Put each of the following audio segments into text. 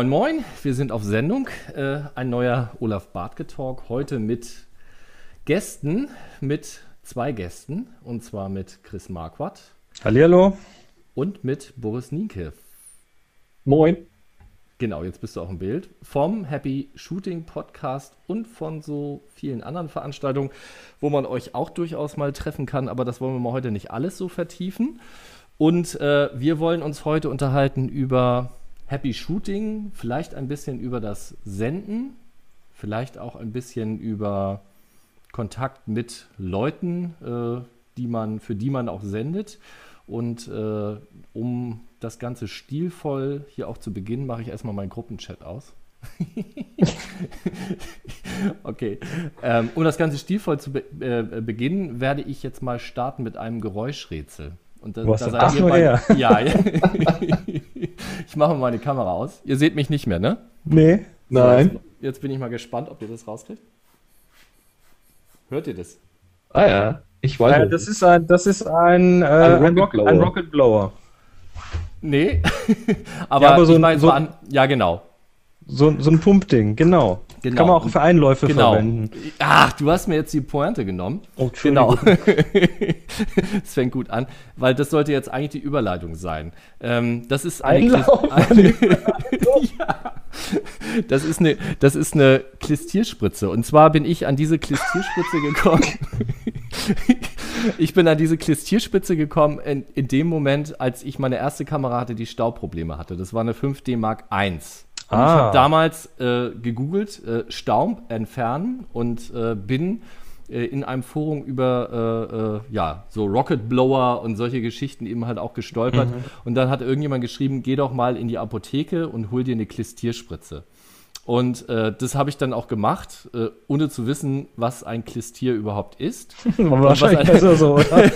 moin moin, wir sind auf Sendung. Äh, ein neuer Olaf Bartke Talk. Heute mit Gästen, mit zwei Gästen. Und zwar mit Chris Marquardt. Hallihallo. Und mit Boris Nienke. Moin. Genau, jetzt bist du auch im Bild. Vom Happy Shooting Podcast und von so vielen anderen Veranstaltungen, wo man euch auch durchaus mal treffen kann. Aber das wollen wir mal heute nicht alles so vertiefen. Und äh, wir wollen uns heute unterhalten über Happy Shooting, vielleicht ein bisschen über das Senden, vielleicht auch ein bisschen über Kontakt mit Leuten, äh, die man, für die man auch sendet. Und äh, um das Ganze stilvoll hier auch zu beginnen, mache ich erstmal meinen Gruppenchat aus. okay. Ähm, um das Ganze stilvoll zu be äh, beginnen, werde ich jetzt mal starten mit einem Geräuschrätsel. Und da, Was da seid ihr bei, Ja, ich mache mal meine Kamera aus. Ihr seht mich nicht mehr, ne? Nee. So, Nein. Jetzt, jetzt, bin ich mal gespannt, ob ihr das rauskriegt. Hört ihr das? Ah ja, ich weiß. Äh, das ist ein, das ist ein, äh, ein, Rocket, ein Rocket Blower. Nee, aber, ja, aber so, ich mein, so, an, ja genau. So, so ein Pumpding, genau. Genau. Kann man auch für Einläufe genau. verwenden. Ach, du hast mir jetzt die Pointe genommen. Oh, genau. Es fängt gut an, weil das sollte jetzt eigentlich die Überleitung sein. Ähm, das ist eine ja. Das ist eine, das ist eine Klistierspritze. Und zwar bin ich an diese Klistierspritze gekommen. ich bin an diese Klistierspitze gekommen in, in dem Moment, als ich meine erste Kamera hatte, die Staubprobleme hatte. Das war eine 5D Mark I. Und ah. ich habe damals äh, gegoogelt, äh, Staub entfernen und äh, bin äh, in einem Forum über äh, äh, ja, so Rocket Blower und solche Geschichten eben halt auch gestolpert. Mhm. Und dann hat irgendjemand geschrieben, geh doch mal in die Apotheke und hol dir eine Klistierspritze. Und äh, das habe ich dann auch gemacht, äh, ohne zu wissen, was ein Klistier überhaupt ist. Wahrscheinlich ein, besser so, oder?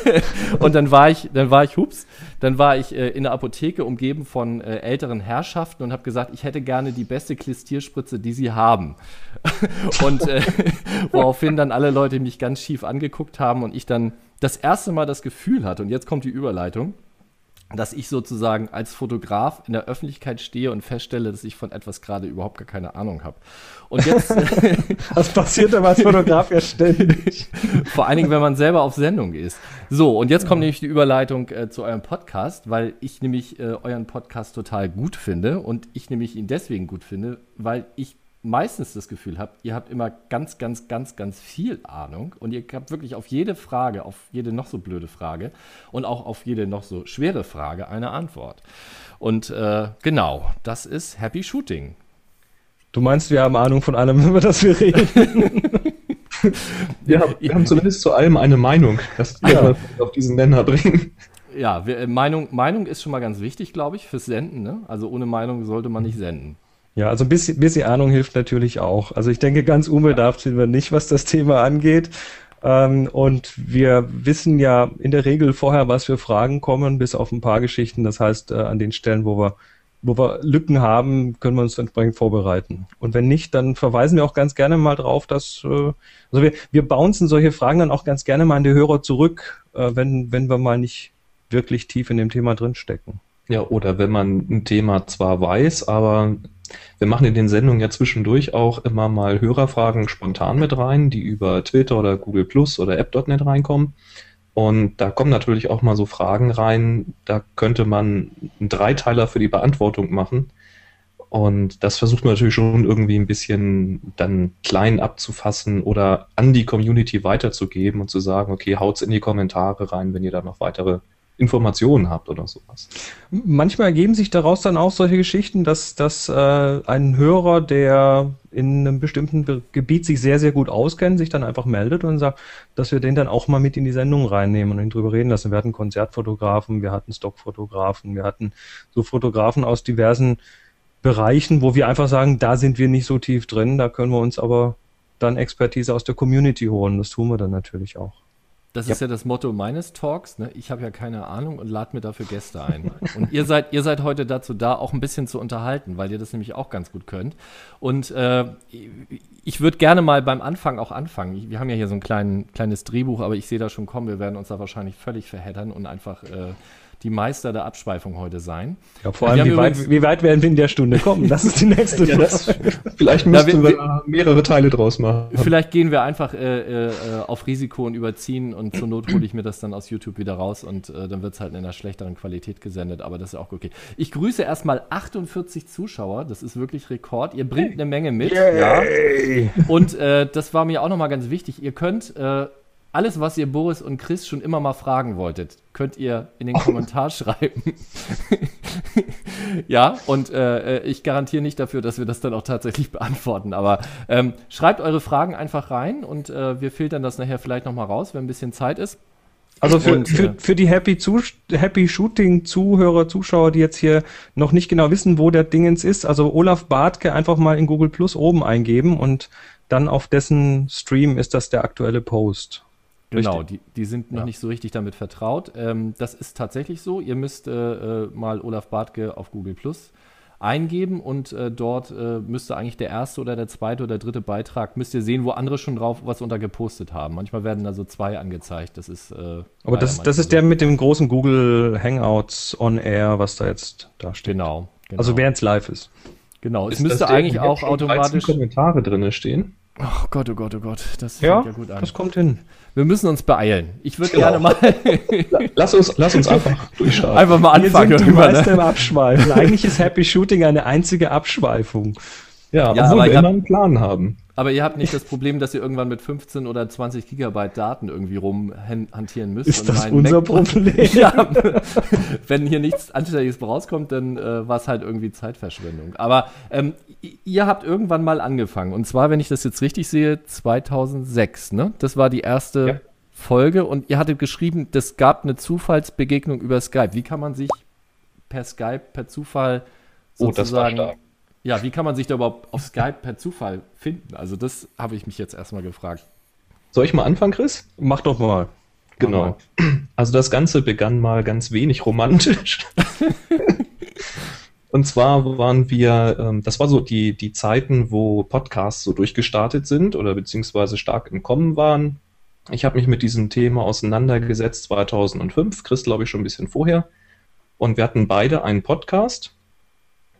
und dann war ich, dann war ich, hups, dann war ich äh, in der Apotheke umgeben von äh, älteren Herrschaften und habe gesagt, ich hätte gerne die beste Klistierspritze, die sie haben. und äh, woraufhin dann alle Leute mich ganz schief angeguckt haben und ich dann das erste Mal das Gefühl hatte, und jetzt kommt die Überleitung, dass ich sozusagen als Fotograf in der Öffentlichkeit stehe und feststelle, dass ich von etwas gerade überhaupt gar keine Ahnung habe. Und jetzt. das passiert aber als Fotograf ja ständig. Vor allen Dingen, wenn man selber auf Sendung ist. So, und jetzt kommt nämlich die Überleitung äh, zu eurem Podcast, weil ich nämlich äh, euren Podcast total gut finde und ich nämlich ihn deswegen gut finde, weil ich meistens das Gefühl habt, ihr habt immer ganz, ganz, ganz, ganz viel Ahnung und ihr habt wirklich auf jede Frage, auf jede noch so blöde Frage und auch auf jede noch so schwere Frage eine Antwort. Und äh, genau, das ist Happy Shooting. Du meinst, wir haben Ahnung von allem, über das wir reden? ja, wir haben zumindest zu allem eine Meinung, dass wir ja. auf diesen Nenner bringen. Ja, wir, äh, Meinung, Meinung ist schon mal ganz wichtig, glaube ich, fürs Senden. Ne? Also ohne Meinung sollte man nicht senden. Ja, also ein bisschen, bisschen Ahnung hilft natürlich auch. Also ich denke, ganz unbedarft sind wir nicht, was das Thema angeht. Ähm, und wir wissen ja in der Regel vorher, was für Fragen kommen, bis auf ein paar Geschichten. Das heißt, äh, an den Stellen, wo wir, wo wir Lücken haben, können wir uns entsprechend vorbereiten. Und wenn nicht, dann verweisen wir auch ganz gerne mal drauf, dass, äh, also wir, wir bouncen solche Fragen dann auch ganz gerne mal an die Hörer zurück, äh, wenn, wenn wir mal nicht wirklich tief in dem Thema drinstecken. Ja, oder wenn man ein Thema zwar weiß, aber wir machen in den Sendungen ja zwischendurch auch immer mal Hörerfragen spontan mit rein, die über Twitter oder Google Plus oder App.net reinkommen. Und da kommen natürlich auch mal so Fragen rein, da könnte man einen Dreiteiler für die Beantwortung machen. Und das versucht man natürlich schon irgendwie ein bisschen dann klein abzufassen oder an die Community weiterzugeben und zu sagen, okay, haut's in die Kommentare rein, wenn ihr da noch weitere Informationen habt oder sowas. Manchmal ergeben sich daraus dann auch solche Geschichten, dass, dass äh, ein Hörer, der in einem bestimmten Gebiet sich sehr, sehr gut auskennt, sich dann einfach meldet und sagt, dass wir den dann auch mal mit in die Sendung reinnehmen und ihn drüber reden lassen. Wir hatten Konzertfotografen, wir hatten Stockfotografen, wir hatten so Fotografen aus diversen Bereichen, wo wir einfach sagen, da sind wir nicht so tief drin, da können wir uns aber dann Expertise aus der Community holen. Das tun wir dann natürlich auch. Das ja. ist ja das Motto meines Talks. Ne? Ich habe ja keine Ahnung und lade mir dafür Gäste ein. und ihr seid, ihr seid heute dazu da, auch ein bisschen zu unterhalten, weil ihr das nämlich auch ganz gut könnt. Und äh, ich würde gerne mal beim Anfang auch anfangen. Wir haben ja hier so ein klein, kleines Drehbuch, aber ich sehe da schon kommen, wir werden uns da wahrscheinlich völlig verheddern und einfach äh, die Meister der Abschweifung heute sein. Ja, vor allem, wie weit, wie weit, werden wir in der Stunde kommen? Das ist die nächste ja, das, Vielleicht müssten ja, wir, wir, mehrere Teile draus machen. Vielleicht gehen wir einfach äh, äh, auf Risiko und überziehen und zur Not hole ich mir das dann aus YouTube wieder raus und äh, dann wird es halt in einer schlechteren Qualität gesendet, aber das ist auch okay. Ich grüße erstmal 48 Zuschauer, das ist wirklich Rekord. Ihr bringt eine Menge mit. Yay. Ja. Und äh, das war mir auch nochmal ganz wichtig. Ihr könnt äh, alles, was ihr Boris und Chris schon immer mal fragen wolltet, könnt ihr in den Kommentar schreiben. ja, und äh, ich garantiere nicht dafür, dass wir das dann auch tatsächlich beantworten. Aber ähm, schreibt eure Fragen einfach rein und äh, wir filtern das nachher vielleicht nochmal raus, wenn ein bisschen Zeit ist. Also für, und, für, äh, für die Happy, Happy Shooting Zuhörer, Zuschauer, die jetzt hier noch nicht genau wissen, wo der Dingens ist, also Olaf Bartke einfach mal in Google Plus oben eingeben und dann auf dessen Stream ist das der aktuelle Post. Genau, die, die sind noch ja. nicht so richtig damit vertraut. Ähm, das ist tatsächlich so. Ihr müsst äh, äh, mal Olaf Bartke auf Google Plus eingeben und äh, dort äh, müsste eigentlich der erste oder der zweite oder dritte Beitrag, müsst ihr sehen, wo andere schon drauf was unter gepostet haben. Manchmal werden da so zwei angezeigt. Das ist. Äh, Aber das, das ist so. der mit dem großen Google Hangouts on Air, was da jetzt da steht. Genau. genau. Also während es live ist. Genau, ist es müsste eigentlich auch automatisch. Kommentare drin stehen. Oh Gott, oh Gott, oh Gott. Das ja, ja gut an. Das kommt hin. Wir müssen uns beeilen. Ich würde genau. gerne mal. lass, uns, lass uns einfach durchstarten. Einfach mal anfangen. Wir sind die Meister ne? im Abschweifen. Eigentlich ist Happy Shooting eine einzige Abschweifung. Ja, ja obwohl wir immer einen Plan haben. Aber ihr habt nicht das Problem, dass ihr irgendwann mit 15 oder 20 Gigabyte Daten irgendwie rumhantieren müsst. Ist das unser Mac Problem? ja, wenn hier nichts Anständiges rauskommt, dann äh, war es halt irgendwie Zeitverschwendung. Aber ähm, ihr habt irgendwann mal angefangen. Und zwar, wenn ich das jetzt richtig sehe, 2006. Ne? Das war die erste ja. Folge. Und ihr hattet geschrieben, es gab eine Zufallsbegegnung über Skype. Wie kann man sich per Skype, per Zufall sozusagen... Oh, ja, wie kann man sich da überhaupt auf Skype per Zufall finden? Also das habe ich mich jetzt erstmal gefragt. Soll ich mal anfangen, Chris? Mach doch mal. Genau. Also das Ganze begann mal ganz wenig romantisch. Und zwar waren wir, ähm, das war so die, die Zeiten, wo Podcasts so durchgestartet sind oder beziehungsweise stark im Kommen waren. Ich habe mich mit diesem Thema auseinandergesetzt 2005, Chris glaube ich schon ein bisschen vorher. Und wir hatten beide einen Podcast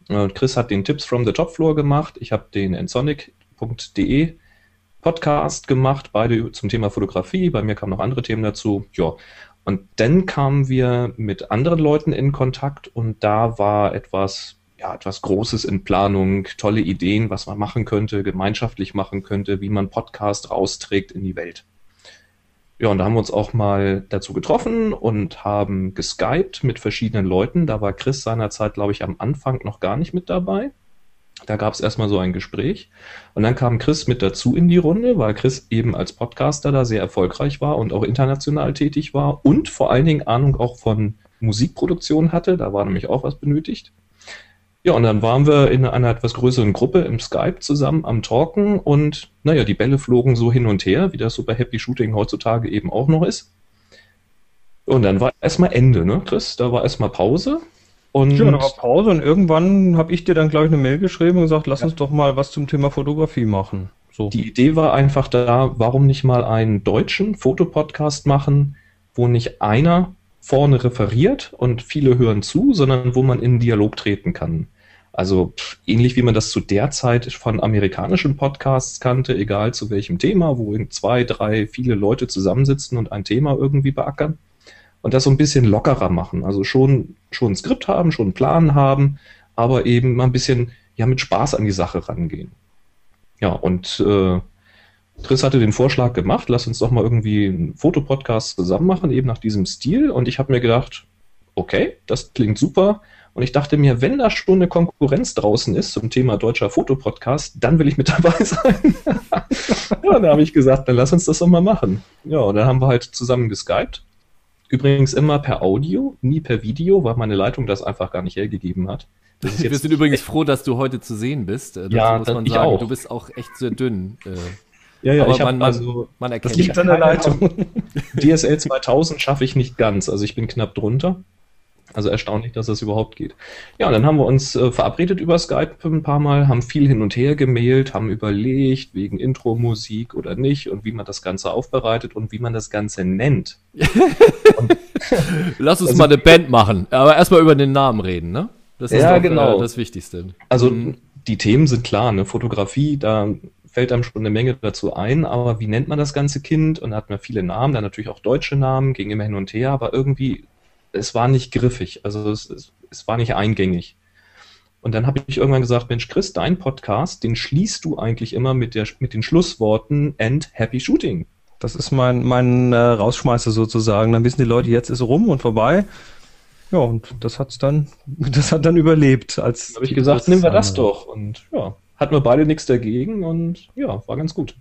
Chris hat den Tipps from the Top Floor gemacht. Ich habe den ensonic.de Podcast gemacht, beide zum Thema Fotografie. Bei mir kamen noch andere Themen dazu. Ja. Und dann kamen wir mit anderen Leuten in Kontakt und da war etwas, ja, etwas Großes in Planung, tolle Ideen, was man machen könnte, gemeinschaftlich machen könnte, wie man Podcast rausträgt in die Welt. Ja, und da haben wir uns auch mal dazu getroffen und haben geskypt mit verschiedenen Leuten. Da war Chris seinerzeit, glaube ich, am Anfang noch gar nicht mit dabei. Da gab es erstmal so ein Gespräch. Und dann kam Chris mit dazu in die Runde, weil Chris eben als Podcaster da sehr erfolgreich war und auch international tätig war und vor allen Dingen Ahnung auch von Musikproduktion hatte. Da war nämlich auch was benötigt. Ja, und dann waren wir in einer etwas größeren Gruppe im Skype zusammen am Talken und naja, die Bälle flogen so hin und her, wie das so bei Happy Shooting heutzutage eben auch noch ist. Und dann war erstmal Ende, ne, Chris? Da war erstmal Pause. Und ja, da war Pause und irgendwann habe ich dir dann, glaube ich, eine Mail geschrieben und gesagt, lass ja. uns doch mal was zum Thema Fotografie machen. So. Die Idee war einfach da, warum nicht mal einen deutschen Fotopodcast machen, wo nicht einer vorne referiert und viele hören zu, sondern wo man in Dialog treten kann. Also ähnlich wie man das zu der Zeit von amerikanischen Podcasts kannte, egal zu welchem Thema, wo zwei, drei, viele Leute zusammensitzen und ein Thema irgendwie beackern. Und das so ein bisschen lockerer machen. Also schon, schon ein Skript haben, schon einen Plan haben, aber eben mal ein bisschen ja, mit Spaß an die Sache rangehen. Ja, und äh, Chris hatte den Vorschlag gemacht, lass uns doch mal irgendwie einen Fotopodcast zusammen machen, eben nach diesem Stil. Und ich habe mir gedacht, okay, das klingt super. Und ich dachte mir, wenn da schon eine Konkurrenz draußen ist zum Thema deutscher Fotopodcast, dann will ich mit dabei sein. ja, da habe ich gesagt, dann lass uns das doch mal machen. Ja, und dann haben wir halt zusammen geskypt. Übrigens immer per Audio, nie per Video, weil meine Leitung das einfach gar nicht hergegeben hat. Wir sind übrigens froh, dass du heute zu sehen bist. Dazu ja, muss man sagen, auch. du bist auch echt sehr dünn. Äh. Ja, ja, Aber ich man, also, man erkennt das liegt an der Leitung. DSL 2000 schaffe ich nicht ganz, also ich bin knapp drunter. Also erstaunlich, dass das überhaupt geht. Ja, und dann haben wir uns äh, verabredet über Skype ein paar Mal, haben viel hin und her gemailt, haben überlegt, wegen Intro-Musik oder nicht und wie man das Ganze aufbereitet und wie man das Ganze nennt. Lass uns also, mal eine Band machen, aber erstmal über den Namen reden, ne? Das ist ja, doch, genau. Äh, das Wichtigste. Also mhm. die Themen sind klar, ne? Fotografie, da fällt einem schon eine Menge dazu ein, aber wie nennt man das ganze Kind? Und da hat man viele Namen, dann natürlich auch deutsche Namen, ging immer hin und her, aber irgendwie, es war nicht griffig, also es, es, es war nicht eingängig. Und dann habe ich irgendwann gesagt, Mensch, Chris, dein Podcast, den schließt du eigentlich immer mit, der, mit den Schlussworten and happy shooting. Das ist mein, mein äh, Rausschmeißer sozusagen. Dann wissen die Leute, jetzt ist rum und vorbei. Ja, und das hat's dann, das hat dann überlebt. Als habe ich gesagt, nehmen wir das doch. Und ja, hatten wir beide nichts dagegen und ja, war ganz gut.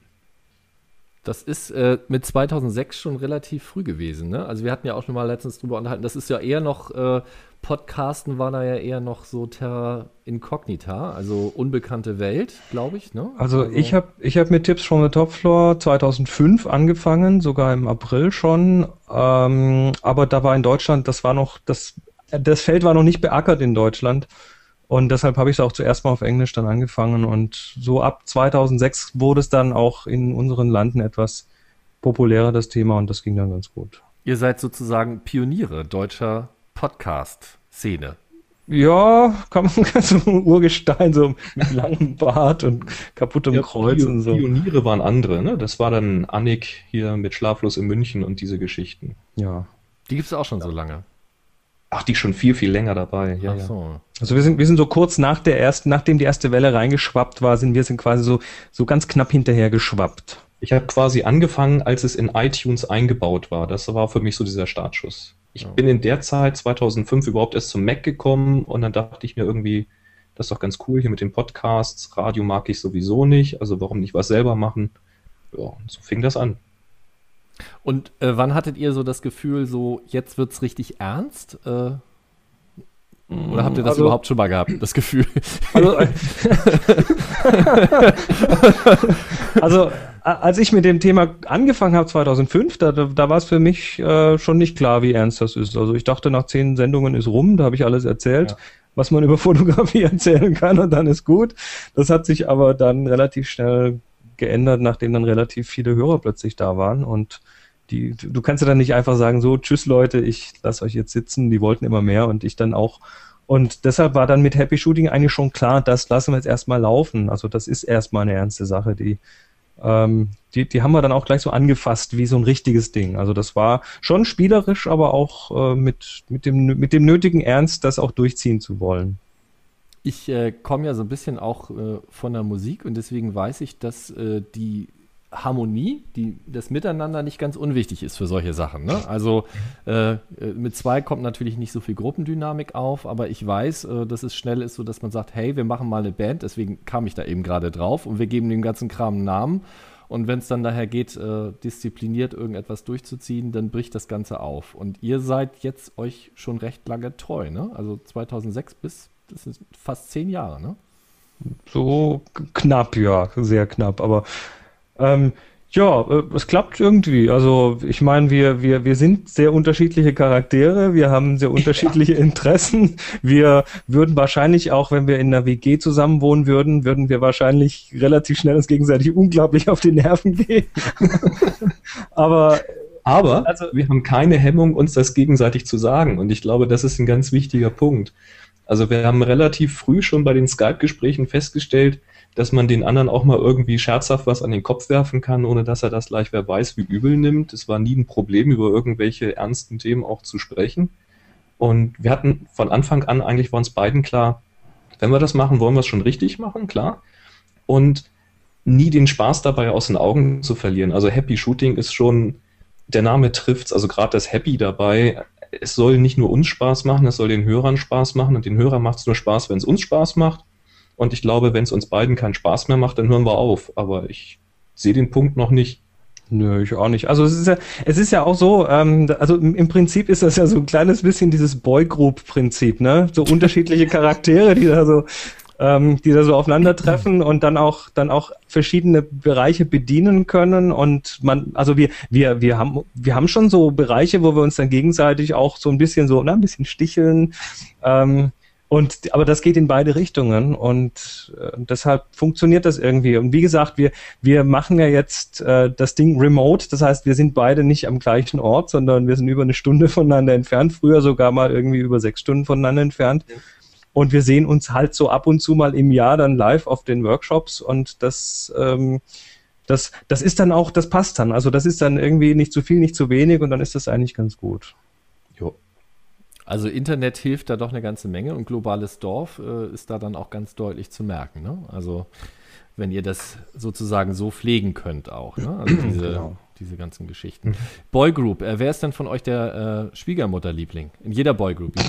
Das ist äh, mit 2006 schon relativ früh gewesen. Ne? Also wir hatten ja auch schon mal letztens drüber unterhalten. Das ist ja eher noch, äh, Podcasten war da ja eher noch so terra incognita, also unbekannte Welt, glaube ich. Ne? Also, also ich habe ich hab mit Tipps from the Top Floor 2005 angefangen, sogar im April schon. Ähm, aber da war in Deutschland, das war noch, das, das Feld war noch nicht beackert in Deutschland. Und deshalb habe ich es auch zuerst mal auf Englisch dann angefangen. Und so ab 2006 wurde es dann auch in unseren Landen etwas populärer, das Thema. Und das ging dann ganz gut. Ihr seid sozusagen Pioniere deutscher Podcast-Szene. Ja, kann man so ein Urgestein, so mit langem Bart und kaputtem ja, Kreuz Pion und so. Pioniere waren andere, ne? Das war dann Annik hier mit Schlaflos in München und diese Geschichten. Ja. Die gibt es auch schon ja. so lange. Ach, die schon viel, viel länger dabei. Ja, so. Ja. Also wir sind, wir sind so kurz nach der ersten, nachdem die erste Welle reingeschwappt war, sind wir sind quasi so, so ganz knapp hinterher geschwappt. Ich habe quasi angefangen, als es in iTunes eingebaut war. Das war für mich so dieser Startschuss. Ich ja. bin in der Zeit, 2005, überhaupt erst zum Mac gekommen und dann dachte ich mir irgendwie, das ist doch ganz cool hier mit den Podcasts. Radio mag ich sowieso nicht, also warum nicht was selber machen? Ja, und so fing das an. Und äh, wann hattet ihr so das Gefühl, so jetzt wird es richtig ernst? Äh, oder habt ihr das also, überhaupt schon mal gehabt, das Gefühl? Also, also als ich mit dem Thema angefangen habe 2005, da, da war es für mich äh, schon nicht klar, wie ernst das ist. Also ich dachte, nach zehn Sendungen ist rum, da habe ich alles erzählt, ja. was man über Fotografie erzählen kann und dann ist gut. Das hat sich aber dann relativ schnell geändert, nachdem dann relativ viele Hörer plötzlich da waren und die, du kannst ja dann nicht einfach sagen, so, tschüss Leute, ich lasse euch jetzt sitzen, die wollten immer mehr und ich dann auch. Und deshalb war dann mit Happy Shooting eigentlich schon klar, das lassen wir jetzt erstmal laufen. Also das ist erstmal eine ernste Sache, die, ähm, die, die haben wir dann auch gleich so angefasst wie so ein richtiges Ding. Also das war schon spielerisch, aber auch äh, mit, mit, dem, mit dem nötigen Ernst, das auch durchziehen zu wollen. Ich äh, komme ja so ein bisschen auch äh, von der Musik und deswegen weiß ich, dass äh, die Harmonie, die, das Miteinander nicht ganz unwichtig ist für solche Sachen. Ne? Also äh, mit zwei kommt natürlich nicht so viel Gruppendynamik auf, aber ich weiß, äh, dass es schnell ist, so dass man sagt, hey, wir machen mal eine Band, deswegen kam ich da eben gerade drauf und wir geben dem ganzen Kram einen Namen. Und wenn es dann daher geht, äh, diszipliniert irgendetwas durchzuziehen, dann bricht das Ganze auf. Und ihr seid jetzt euch schon recht lange treu, ne? Also 2006 bis, das ist fast zehn Jahre, ne? So knapp, ja, sehr knapp. Aber ähm, ja, äh, es klappt irgendwie. Also ich meine, wir, wir, wir sind sehr unterschiedliche Charaktere, wir haben sehr unterschiedliche ja. Interessen. Wir würden wahrscheinlich auch, wenn wir in einer WG zusammen wohnen würden, würden wir wahrscheinlich relativ schnell uns gegenseitig unglaublich auf die Nerven gehen. Aber aber also, wir haben keine Hemmung, uns das gegenseitig zu sagen. Und ich glaube, das ist ein ganz wichtiger Punkt. Also wir haben relativ früh schon bei den Skype-Gesprächen festgestellt, dass man den anderen auch mal irgendwie scherzhaft was an den Kopf werfen kann, ohne dass er das gleich wer weiß wie übel nimmt. Es war nie ein Problem, über irgendwelche ernsten Themen auch zu sprechen. Und wir hatten von Anfang an eigentlich war uns beiden klar, wenn wir das machen, wollen wir es schon richtig machen, klar. Und nie den Spaß dabei aus den Augen zu verlieren. Also Happy Shooting ist schon, der Name trifft's, also gerade das Happy dabei. Es soll nicht nur uns Spaß machen, es soll den Hörern Spaß machen und den Hörern macht es nur Spaß, wenn es uns Spaß macht. Und ich glaube, wenn es uns beiden keinen Spaß mehr macht, dann hören wir auf. Aber ich sehe den Punkt noch nicht. Nö, ich auch nicht. Also es ist ja, es ist ja auch so, ähm, also im Prinzip ist das ja so ein kleines bisschen dieses Boygroup-Prinzip, ne? So unterschiedliche Charaktere, die da so ähm, die da so aufeinandertreffen und dann auch dann auch verschiedene Bereiche bedienen können und man also wir wir wir haben wir haben schon so Bereiche, wo wir uns dann gegenseitig auch so ein bisschen so na, ein bisschen sticheln ähm, und aber das geht in beide Richtungen und äh, deshalb funktioniert das irgendwie. Und wie gesagt, wir wir machen ja jetzt äh, das Ding remote, das heißt, wir sind beide nicht am gleichen Ort, sondern wir sind über eine Stunde voneinander entfernt. Früher sogar mal irgendwie über sechs Stunden voneinander entfernt. Ja. Und wir sehen uns halt so ab und zu mal im Jahr dann live auf den Workshops und das, ähm, das, das ist dann auch, das passt dann. Also das ist dann irgendwie nicht zu viel, nicht zu wenig und dann ist das eigentlich ganz gut. Jo. Also Internet hilft da doch eine ganze Menge und globales Dorf äh, ist da dann auch ganz deutlich zu merken. Ne? Also wenn ihr das sozusagen so pflegen könnt auch. Ne? Also diese, genau. diese ganzen Geschichten. Boygroup, äh, wer ist denn von euch der äh, Schwiegermutterliebling? In jeder Boygroup.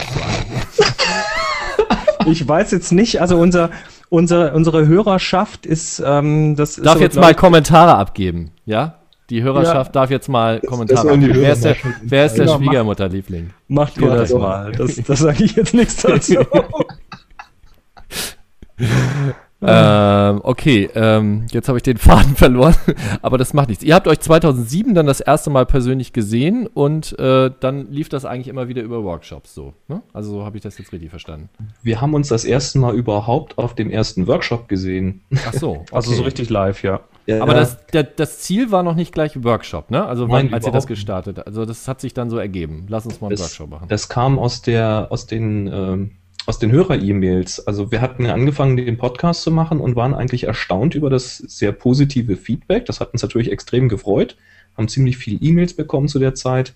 ich weiß jetzt nicht, also unser, unsere, unsere Hörerschaft ist, ähm, das Darf ist jetzt mal Kommentare abgeben, ja? Die Hörerschaft ja. darf jetzt mal Kommentare abgeben. Wer ist der, wer ist der Schwiegermutterliebling? Macht ihr das mal. Das, das sage ich jetzt nichts dazu. Ähm, okay, ähm, jetzt habe ich den Faden verloren, aber das macht nichts. Ihr habt euch 2007 dann das erste Mal persönlich gesehen und äh, dann lief das eigentlich immer wieder über Workshops so. Ne? Also so habe ich das jetzt richtig verstanden. Wir haben uns das erste Mal überhaupt auf dem ersten Workshop gesehen. Ach so, okay. also so richtig live, ja. ja aber Das, der, das Ziel war noch nicht gleich Workshop, ne? Also Nein, wann, als ihr das gestartet habt. Also das hat sich dann so ergeben. Lass uns mal einen das, Workshop machen. Das kam aus der, aus den ähm, aus den Hörer-E-Mails. Also wir hatten ja angefangen, den Podcast zu machen und waren eigentlich erstaunt über das sehr positive Feedback. Das hat uns natürlich extrem gefreut. Haben ziemlich viele E-Mails bekommen zu der Zeit.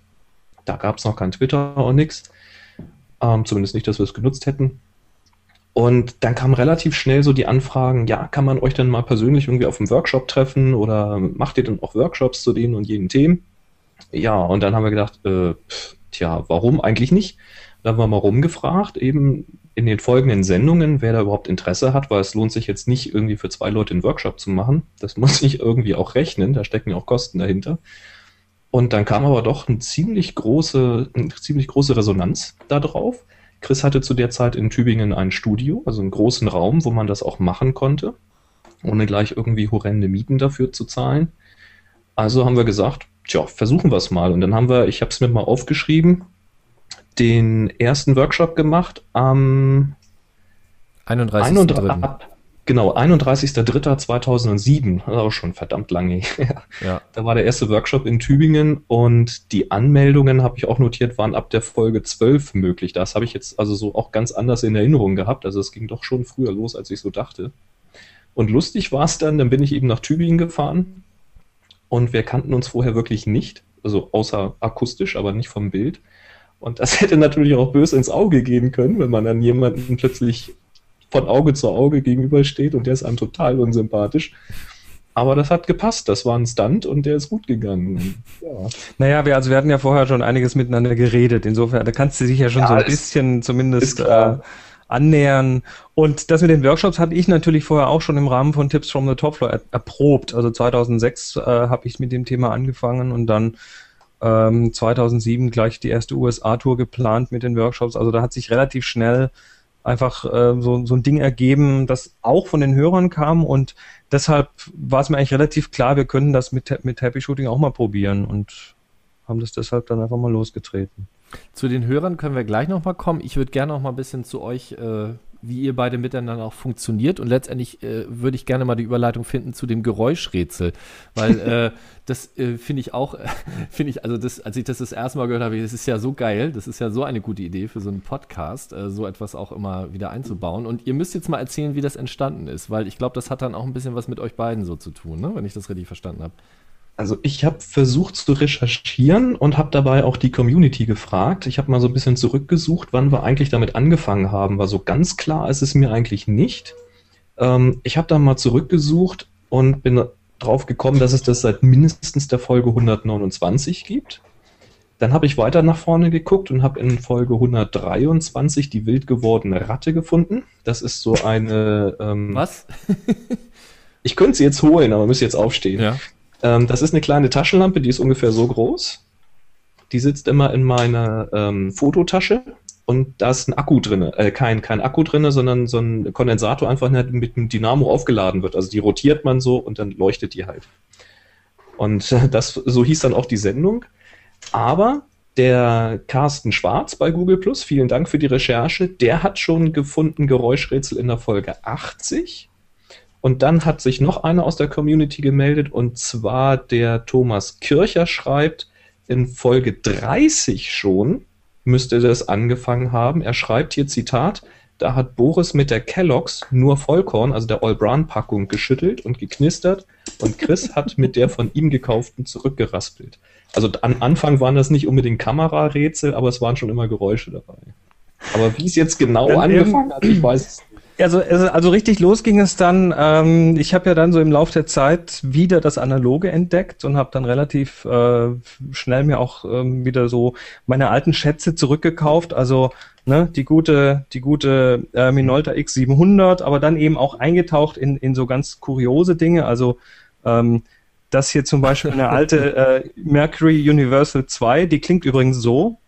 Da gab es noch kein Twitter und nichts. Ähm, zumindest nicht, dass wir es genutzt hätten. Und dann kamen relativ schnell so die Anfragen, ja, kann man euch denn mal persönlich irgendwie auf einem Workshop treffen oder macht ihr denn auch Workshops zu denen und jenen Themen? Ja, und dann haben wir gedacht, äh, tja, warum eigentlich nicht? Da haben wir mal rumgefragt, eben in den folgenden Sendungen, wer da überhaupt Interesse hat, weil es lohnt sich jetzt nicht irgendwie für zwei Leute einen Workshop zu machen. Das muss sich irgendwie auch rechnen, da stecken ja auch Kosten dahinter. Und dann kam aber doch eine ziemlich große, eine ziemlich große Resonanz darauf. Chris hatte zu der Zeit in Tübingen ein Studio, also einen großen Raum, wo man das auch machen konnte, ohne gleich irgendwie horrende Mieten dafür zu zahlen. Also haben wir gesagt, tja, versuchen wir es mal. Und dann haben wir, ich habe es mir mal aufgeschrieben, den ersten Workshop gemacht am 31. 31. Genau, 31.03.2007, das ist auch schon verdammt lange her. Ja. Da war der erste Workshop in Tübingen und die Anmeldungen, habe ich auch notiert, waren ab der Folge 12 möglich. Das habe ich jetzt also so auch ganz anders in Erinnerung gehabt. Also es ging doch schon früher los, als ich so dachte. Und lustig war es dann, dann bin ich eben nach Tübingen gefahren und wir kannten uns vorher wirklich nicht, also außer akustisch, aber nicht vom Bild. Und das hätte natürlich auch böse ins Auge gehen können, wenn man dann jemanden plötzlich von Auge zu Auge gegenübersteht und der ist einem total unsympathisch. Aber das hat gepasst, das war ein Stunt und der ist gut gegangen. Ja. Naja, wir, also wir hatten ja vorher schon einiges miteinander geredet. Insofern, da kannst du dich ja schon ja, so ein bisschen zumindest äh, annähern. Und das mit den Workshops hatte ich natürlich vorher auch schon im Rahmen von Tips from the Top Floor er erprobt. Also 2006 äh, habe ich mit dem Thema angefangen und dann ähm, 2007 gleich die erste USA-Tour geplant mit den Workshops. Also da hat sich relativ schnell einfach äh, so, so ein Ding ergeben, das auch von den Hörern kam und deshalb war es mir eigentlich relativ klar, wir können das mit, mit Happy Shooting auch mal probieren und haben das deshalb dann einfach mal losgetreten. Zu den Hörern können wir gleich nochmal kommen. Ich würde gerne noch mal ein bisschen zu euch äh, wie ihr beide miteinander auch funktioniert. Und letztendlich äh, würde ich gerne mal die Überleitung finden zu dem Geräuschrätsel, weil äh, das äh, finde ich auch, finde ich, also das, als ich das das erste Mal gehört habe, das ist ja so geil, das ist ja so eine gute Idee für so einen Podcast, äh, so etwas auch immer wieder einzubauen. Und ihr müsst jetzt mal erzählen, wie das entstanden ist, weil ich glaube, das hat dann auch ein bisschen was mit euch beiden so zu tun, ne? wenn ich das richtig verstanden habe. Also ich habe versucht zu recherchieren und habe dabei auch die Community gefragt. Ich habe mal so ein bisschen zurückgesucht, wann wir eigentlich damit angefangen haben, weil so ganz klar ist es mir eigentlich nicht. Ähm, ich habe da mal zurückgesucht und bin drauf gekommen, dass es das seit mindestens der Folge 129 gibt. Dann habe ich weiter nach vorne geguckt und habe in Folge 123 die wild gewordene Ratte gefunden. Das ist so eine. Ähm, Was? ich könnte sie jetzt holen, aber müsste jetzt aufstehen. Ja. Ähm, das ist eine kleine Taschenlampe, die ist ungefähr so groß. Die sitzt immer in meiner ähm, Fototasche und da ist ein Akku drin, äh, kein, kein Akku drin, sondern so ein Kondensator einfach mit einem Dynamo aufgeladen wird. Also die rotiert man so und dann leuchtet die halt. Und das, so hieß dann auch die Sendung. Aber der Carsten Schwarz bei Google Plus, vielen Dank für die Recherche, der hat schon gefunden Geräuschrätsel in der Folge 80. Und dann hat sich noch einer aus der Community gemeldet, und zwar der Thomas Kircher schreibt, in Folge 30 schon müsste das angefangen haben. Er schreibt hier Zitat, da hat Boris mit der Kellogg's nur Vollkorn, also der All-Brown-Packung, geschüttelt und geknistert und Chris hat mit der von ihm gekauften zurückgeraspelt. Also am Anfang waren das nicht unbedingt Kamerarätsel, aber es waren schon immer Geräusche dabei. Aber wie es jetzt genau dann angefangen hat, ich weiß es also, also, richtig los ging es dann. Ähm, ich habe ja dann so im Laufe der Zeit wieder das Analoge entdeckt und habe dann relativ äh, schnell mir auch ähm, wieder so meine alten Schätze zurückgekauft. Also ne, die gute, die gute äh, Minolta X700, aber dann eben auch eingetaucht in, in so ganz kuriose Dinge. Also ähm, das hier zum Beispiel eine alte äh, Mercury Universal 2, die klingt übrigens so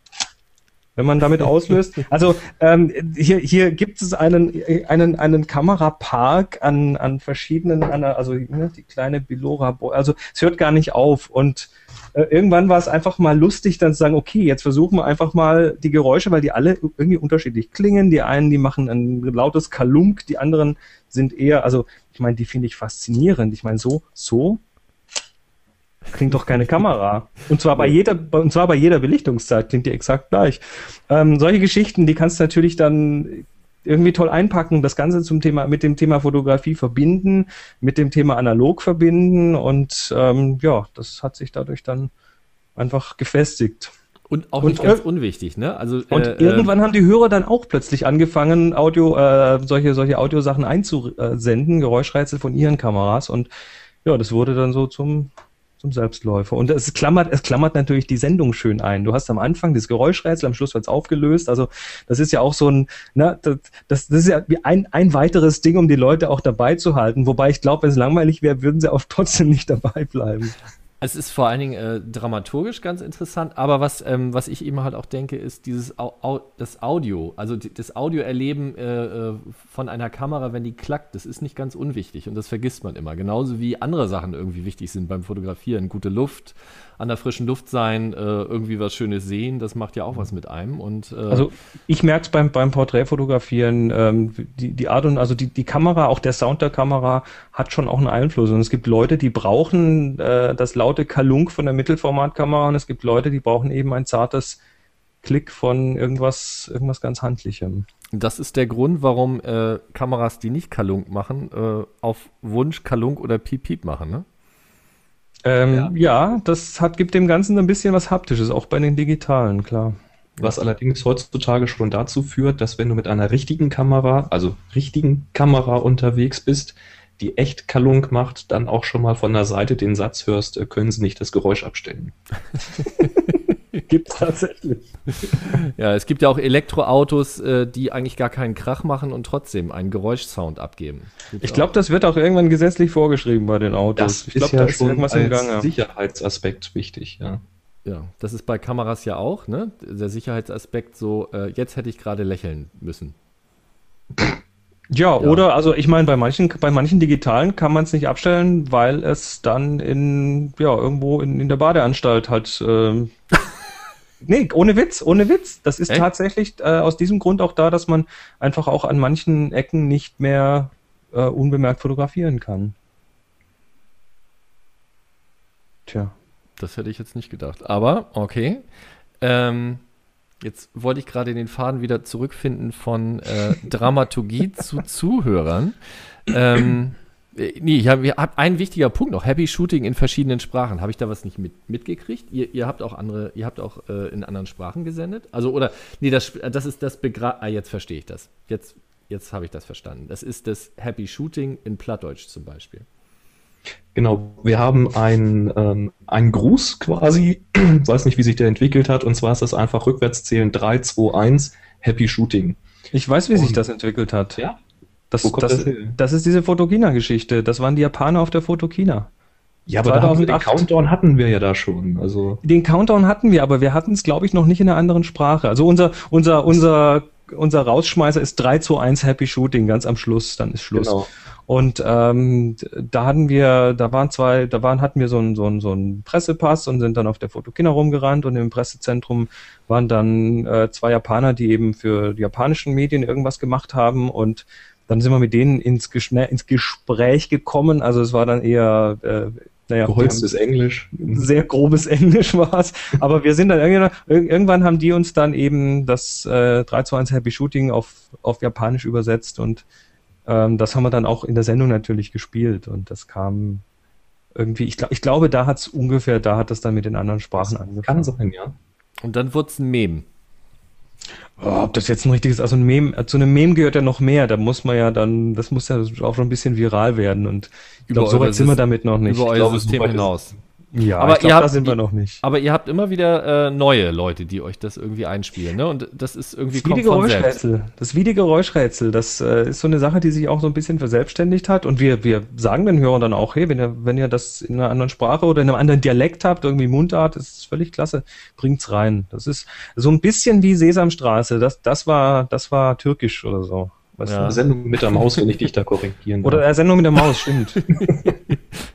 wenn man damit auslöst. Also ähm, hier, hier gibt es einen, einen, einen Kamerapark an, an verschiedenen, an, also ne, die kleine Bilora, also es hört gar nicht auf und äh, irgendwann war es einfach mal lustig, dann zu sagen, okay, jetzt versuchen wir einfach mal die Geräusche, weil die alle irgendwie unterschiedlich klingen. Die einen, die machen ein lautes Kalunk, die anderen sind eher, also ich meine, die finde ich faszinierend. Ich meine, so, so klingt doch keine Kamera. Und zwar bei jeder, und zwar bei jeder Belichtungszeit klingt die exakt gleich. Ähm, solche Geschichten, die kannst du natürlich dann irgendwie toll einpacken, das Ganze zum Thema, mit dem Thema Fotografie verbinden, mit dem Thema analog verbinden und ähm, ja, das hat sich dadurch dann einfach gefestigt. Und auch und nicht ganz unwichtig, ne? Also und äh, irgendwann äh, haben die Hörer dann auch plötzlich angefangen, Audio, äh, solche solche Audiosachen einzusenden, Geräuschreizel von ihren Kameras und ja, das wurde dann so zum zum Selbstläufer. Und es klammert, es klammert natürlich die Sendung schön ein. Du hast am Anfang das Geräuschrätsel, am Schluss wird es aufgelöst. Also das ist ja auch so ein, na, das, das, ist ja ein, ein weiteres Ding, um die Leute auch dabei zu halten. Wobei ich glaube, wenn es langweilig wäre, würden sie auch trotzdem nicht dabei bleiben. Es ist vor allen Dingen äh, dramaturgisch ganz interessant, aber was, ähm, was ich eben halt auch denke, ist dieses Au Au das Audio, also das Audioerleben äh, äh, von einer Kamera, wenn die klackt, das ist nicht ganz unwichtig und das vergisst man immer. Genauso wie andere Sachen irgendwie wichtig sind beim Fotografieren. Gute Luft, an der frischen Luft sein, äh, irgendwie was Schönes sehen, das macht ja auch was mit einem. Und, äh also ich merke es beim, beim Porträtfotografieren, ähm, die, die Art und also die, die Kamera, auch der Sound der Kamera hat schon auch einen Einfluss. Und es gibt Leute, die brauchen äh, das laute Kalunk von der Mittelformatkamera und es gibt Leute, die brauchen eben ein zartes Klick von irgendwas, irgendwas ganz Handlichem. Das ist der Grund, warum äh, Kameras, die nicht Kalunk machen, äh, auf Wunsch Kalunk oder Piep Piep machen, ne? Ähm, ja. ja. das hat, gibt dem Ganzen ein bisschen was Haptisches, auch bei den digitalen, klar. Was allerdings heutzutage schon dazu führt, dass wenn du mit einer richtigen Kamera, also richtigen Kamera unterwegs bist, die echt Kalunk macht, dann auch schon mal von der Seite den Satz hörst, äh, können sie nicht das Geräusch abstellen. gibt es tatsächlich. Ja, es gibt ja auch Elektroautos, äh, die eigentlich gar keinen Krach machen und trotzdem einen Geräuschsound abgeben. Gibt's ich glaube, das wird auch irgendwann gesetzlich vorgeschrieben bei den Autos. Das ich glaube, ja da ist irgendwas im Gange. Sicherheitsaspekt wichtig, ja. Ja, das ist bei Kameras ja auch, ne? Der Sicherheitsaspekt so, äh, jetzt hätte ich gerade lächeln müssen. Ja, ja, oder also ich meine, bei manchen, bei manchen digitalen kann man es nicht abstellen, weil es dann in, ja, irgendwo in, in der Badeanstalt halt ähm, Nee, ohne Witz, ohne Witz. Das ist Echt? tatsächlich äh, aus diesem Grund auch da, dass man einfach auch an manchen Ecken nicht mehr äh, unbemerkt fotografieren kann. Tja. Das hätte ich jetzt nicht gedacht. Aber, okay. Ähm, jetzt wollte ich gerade den Faden wieder zurückfinden von äh, Dramaturgie zu Zuhörern. Ähm, äh, nee, ich habe hab ein wichtiger Punkt noch. Happy Shooting in verschiedenen Sprachen. Habe ich da was nicht mit, mitgekriegt? Ihr, ihr habt auch andere, ihr habt auch äh, in anderen Sprachen gesendet? Also, oder, nee, das, das ist das Begra Ah, jetzt verstehe ich das. Jetzt, jetzt habe ich das verstanden. Das ist das Happy Shooting in Plattdeutsch zum Beispiel. Genau, wir haben einen, ähm, einen Gruß quasi, ich weiß nicht, wie sich der entwickelt hat, und zwar ist das einfach rückwärts zählen 3, 2, 1, Happy Shooting. Ich weiß, wie und, sich das entwickelt hat. Ja, das, das, das, das, ist diese Fotokina-Geschichte. Das waren die Japaner auf der Fotokina. Ja, aber 2008. den Countdown hatten wir ja da schon. Also den Countdown hatten wir, aber wir hatten es, glaube ich, noch nicht in einer anderen Sprache. Also unser, unser, unser, unser Rausschmeißer ist 3 zu 1 Happy Shooting, ganz am Schluss, dann ist Schluss. Genau. Und ähm, da hatten wir, da waren zwei, da waren, hatten wir so einen so einen, so einen Pressepass und sind dann auf der Fotokina rumgerannt und im Pressezentrum waren dann äh, zwei Japaner, die eben für die japanischen Medien irgendwas gemacht haben und dann sind wir mit denen ins, Ges ins Gespräch gekommen. Also es war dann eher äh, naja, geholztes Englisch. Sehr grobes Englisch war es. Aber wir sind dann irgendwann, irgendwann haben die uns dann eben das äh, 3 zu 1 Happy Shooting auf, auf Japanisch übersetzt und ähm, das haben wir dann auch in der Sendung natürlich gespielt und das kam irgendwie, ich, glaub, ich glaube, da hat es ungefähr, da hat das dann mit den anderen Sprachen das angefangen. Kann sein, ja. Und dann wurde es ein Mem. Oh, ob das jetzt ein richtiges, also ein Mem, zu einem Mem gehört ja noch mehr, da muss man ja dann, das muss ja auch schon ein bisschen viral werden und ich glaube, so weit sind wir damit noch nicht. Über euer System hinaus. Ja, aber glaub, ihr habt, da sind wir noch nicht. Aber ihr habt immer wieder äh, neue Leute, die euch das irgendwie einspielen, ne? Und das ist irgendwie das Videogeräuschrätsel. Das Videogeräuschrätsel, das äh, ist so eine Sache, die sich auch so ein bisschen verselbstständigt hat. Und wir, wir sagen den Hörern dann auch, hey, wenn ihr, wenn ihr das in einer anderen Sprache oder in einem anderen Dialekt habt, irgendwie Mundart, das ist völlig klasse, bringt's rein. Das ist so ein bisschen wie Sesamstraße. Das, das war, das war türkisch oder so. Weißt ja. Sendung mit der Maus, wenn ich dich da korrigieren Oder äh, Sendung mit der Maus, stimmt.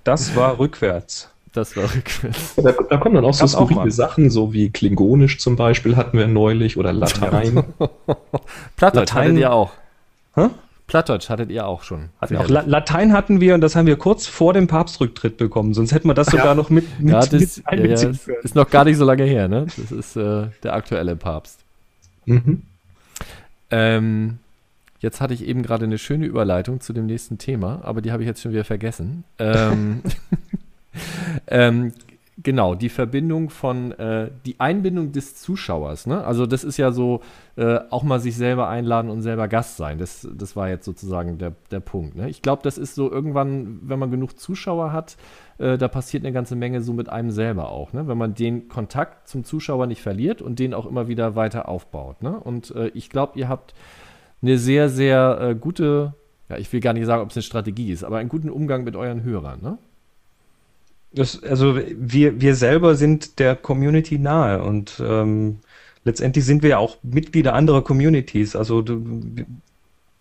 das war rückwärts. Das war rückwärts. Da, da kommen dann auch so skurrile Sachen, so wie Klingonisch zum Beispiel hatten wir neulich oder Latein. Plattdeutsch hattet ihr auch. Hä? Plattdeutsch hattet ihr auch schon. Hatten auch. Latein hatten wir und das haben wir kurz vor dem Papstrücktritt bekommen, sonst hätten wir das sogar ja. noch mit, mit, ja, das, mit ja, ja, Ist noch gar nicht so lange her, ne? Das ist äh, der aktuelle Papst. Mhm. Ähm, jetzt hatte ich eben gerade eine schöne Überleitung zu dem nächsten Thema, aber die habe ich jetzt schon wieder vergessen. Ähm, ähm, genau, die Verbindung von, äh, die Einbindung des Zuschauers. Ne? Also das ist ja so, äh, auch mal sich selber einladen und selber Gast sein. Das, das war jetzt sozusagen der, der Punkt. Ne? Ich glaube, das ist so irgendwann, wenn man genug Zuschauer hat, äh, da passiert eine ganze Menge so mit einem selber auch. Ne? Wenn man den Kontakt zum Zuschauer nicht verliert und den auch immer wieder weiter aufbaut. Ne? Und äh, ich glaube, ihr habt eine sehr, sehr äh, gute, ja, ich will gar nicht sagen, ob es eine Strategie ist, aber einen guten Umgang mit euren Hörern. Ne? Das, also wir, wir selber sind der Community nahe und ähm, letztendlich sind wir ja auch Mitglieder anderer Communities. Also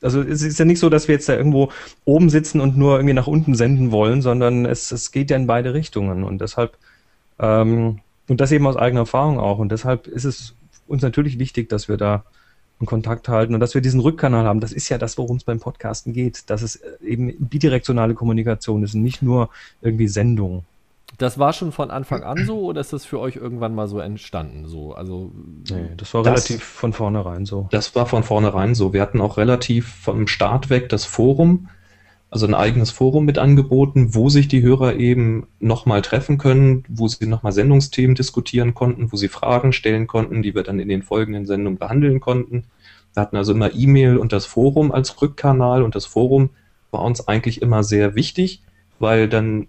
also es ist ja nicht so, dass wir jetzt da irgendwo oben sitzen und nur irgendwie nach unten senden wollen, sondern es, es geht ja in beide Richtungen und deshalb ähm, und das eben aus eigener Erfahrung auch und deshalb ist es uns natürlich wichtig, dass wir da in Kontakt halten und dass wir diesen Rückkanal haben. Das ist ja das, worum es beim Podcasten geht, dass es eben bidirektionale Kommunikation ist und nicht nur irgendwie Sendung. Das war schon von Anfang an so oder ist das für euch irgendwann mal so entstanden? So, also, nee, das war das, relativ von vornherein so. Das war von vornherein so. Wir hatten auch relativ vom Start weg das Forum, also ein eigenes Forum mit angeboten, wo sich die Hörer eben nochmal treffen können, wo sie nochmal Sendungsthemen diskutieren konnten, wo sie Fragen stellen konnten, die wir dann in den folgenden Sendungen behandeln konnten. Wir hatten also immer E-Mail und das Forum als Rückkanal und das Forum war uns eigentlich immer sehr wichtig, weil dann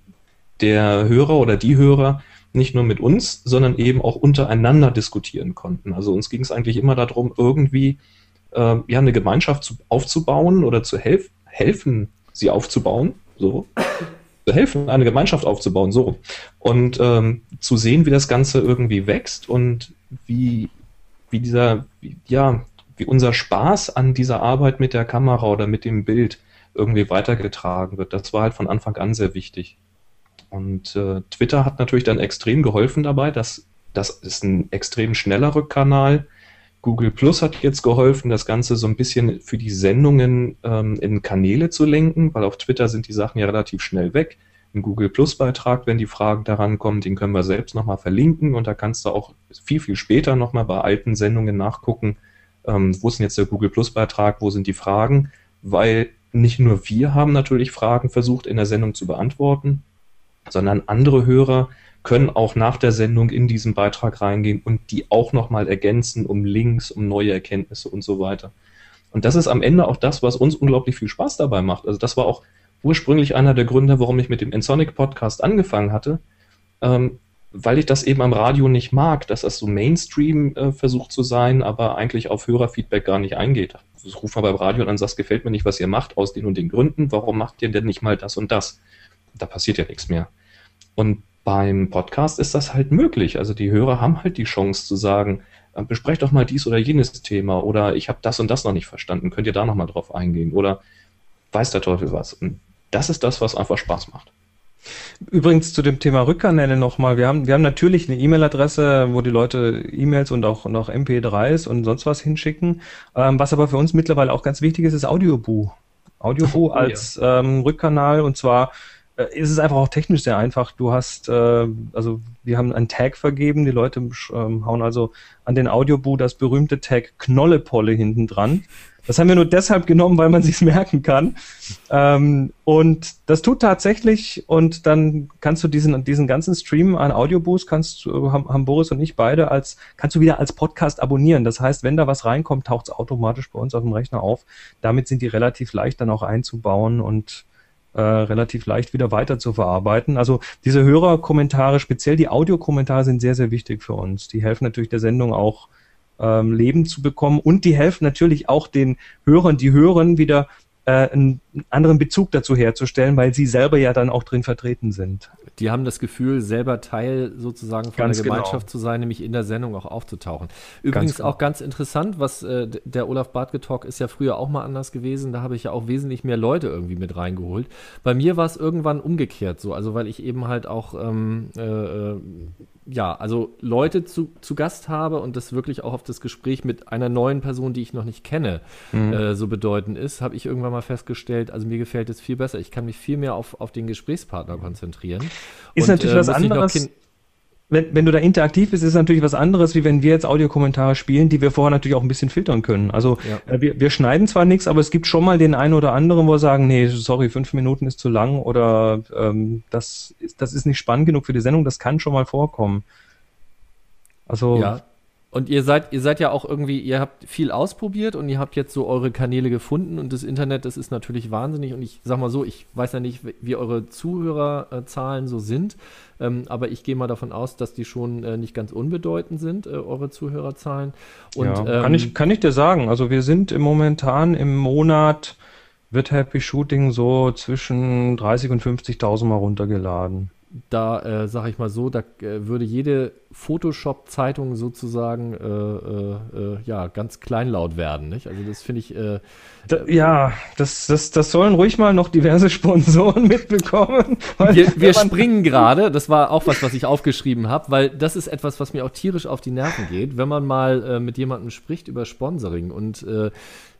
der Hörer oder die Hörer nicht nur mit uns, sondern eben auch untereinander diskutieren konnten. Also uns ging es eigentlich immer darum, irgendwie äh, ja, eine Gemeinschaft zu, aufzubauen oder zu helf helfen, sie aufzubauen. So. zu helfen, eine Gemeinschaft aufzubauen, so. Und ähm, zu sehen, wie das Ganze irgendwie wächst und wie, wie dieser, wie, ja, wie unser Spaß an dieser Arbeit mit der Kamera oder mit dem Bild irgendwie weitergetragen wird. Das war halt von Anfang an sehr wichtig. Und äh, Twitter hat natürlich dann extrem geholfen dabei. Das, das ist ein extrem schneller Rückkanal. Google Plus hat jetzt geholfen, das Ganze so ein bisschen für die Sendungen ähm, in Kanäle zu lenken, weil auf Twitter sind die Sachen ja relativ schnell weg. Ein Google Plus Beitrag, wenn die Fragen daran kommen, den können wir selbst nochmal verlinken und da kannst du auch viel, viel später nochmal bei alten Sendungen nachgucken, ähm, wo ist denn jetzt der Google Plus Beitrag, wo sind die Fragen, weil nicht nur wir haben natürlich Fragen versucht in der Sendung zu beantworten, sondern andere Hörer können auch nach der Sendung in diesen Beitrag reingehen und die auch nochmal ergänzen um Links, um neue Erkenntnisse und so weiter. Und das ist am Ende auch das, was uns unglaublich viel Spaß dabei macht. Also das war auch ursprünglich einer der Gründe, warum ich mit dem Ensonic Podcast angefangen hatte, ähm, weil ich das eben am Radio nicht mag, dass das so Mainstream äh, versucht zu sein, aber eigentlich auf Hörerfeedback gar nicht eingeht. Ich rufe mal beim Radio an und sage, es gefällt mir nicht, was ihr macht, aus den und den Gründen, warum macht ihr denn nicht mal das und das? Da passiert ja nichts mehr. Und beim Podcast ist das halt möglich. Also die Hörer haben halt die Chance zu sagen, äh, besprecht doch mal dies oder jenes Thema oder ich habe das und das noch nicht verstanden, könnt ihr da nochmal drauf eingehen oder weiß der Teufel was. Und das ist das, was einfach Spaß macht. Übrigens zu dem Thema Rückkanäle nochmal. Wir haben, wir haben natürlich eine E-Mail-Adresse, wo die Leute E-Mails und auch, auch MP3s und sonst was hinschicken. Ähm, was aber für uns mittlerweile auch ganz wichtig ist, ist Audioboo. Audioboo oh, als ja. ähm, Rückkanal und zwar ist es einfach auch technisch sehr einfach. Du hast, äh, also wir haben einen Tag vergeben, die Leute ähm, hauen also an den Audioboo das berühmte Tag Knollepolle hinten dran. Das haben wir nur deshalb genommen, weil man sich's merken kann. Ähm, und das tut tatsächlich und dann kannst du diesen, diesen ganzen Stream an Audioboost kannst du, haben, haben Boris und ich beide als, kannst du wieder als Podcast abonnieren. Das heißt, wenn da was reinkommt, taucht's automatisch bei uns auf dem Rechner auf. Damit sind die relativ leicht dann auch einzubauen und äh, relativ leicht wieder weiter zu verarbeiten. Also diese Hörerkommentare, speziell die Audiokommentare sind sehr, sehr wichtig für uns. Die helfen natürlich der Sendung auch ähm, Leben zu bekommen und die helfen natürlich auch den Hörern, die hören, wieder äh, einen anderen Bezug dazu herzustellen, weil sie selber ja dann auch drin vertreten sind. Die haben das Gefühl, selber Teil sozusagen von ganz der genau. Gemeinschaft genau. zu sein, nämlich in der Sendung auch aufzutauchen. Übrigens ganz genau. auch ganz interessant, was äh, der Olaf Bartke Talk ist ja früher auch mal anders gewesen. Da habe ich ja auch wesentlich mehr Leute irgendwie mit reingeholt. Bei mir war es irgendwann umgekehrt so, also weil ich eben halt auch ähm, äh, äh ja, also Leute zu, zu Gast habe und das wirklich auch auf das Gespräch mit einer neuen Person, die ich noch nicht kenne, mhm. äh, so bedeutend ist, habe ich irgendwann mal festgestellt, also mir gefällt es viel besser. Ich kann mich viel mehr auf, auf den Gesprächspartner konzentrieren. Ist und, natürlich äh, was anderes wenn, wenn du da interaktiv bist, ist es natürlich was anderes, wie wenn wir jetzt Audiokommentare spielen, die wir vorher natürlich auch ein bisschen filtern können. Also ja. äh, wir, wir schneiden zwar nichts, aber es gibt schon mal den einen oder anderen, wo wir sagen, nee, sorry, fünf Minuten ist zu lang oder ähm, das, ist, das ist nicht spannend genug für die Sendung, das kann schon mal vorkommen. Also ja. Und ihr seid, ihr seid ja auch irgendwie, ihr habt viel ausprobiert und ihr habt jetzt so eure Kanäle gefunden und das Internet, das ist natürlich wahnsinnig. Und ich sag mal so, ich weiß ja nicht, wie eure Zuhörerzahlen so sind, ähm, aber ich gehe mal davon aus, dass die schon äh, nicht ganz unbedeutend sind, äh, eure Zuhörerzahlen. Und, ja, ähm, kann, ich, kann ich dir sagen, also wir sind im momentan im Monat wird Happy Shooting so zwischen 30 und 50.000 mal runtergeladen da äh, sage ich mal so, da äh, würde jede Photoshop-Zeitung sozusagen äh, äh, äh, ja ganz kleinlaut werden, nicht? Also das finde ich. Äh, da, ja, das, das, das sollen ruhig mal noch diverse Sponsoren mitbekommen. wir, wir springen gerade, das war auch was, was ich aufgeschrieben habe, weil das ist etwas, was mir auch tierisch auf die Nerven geht, wenn man mal mit jemandem spricht über Sponsoring und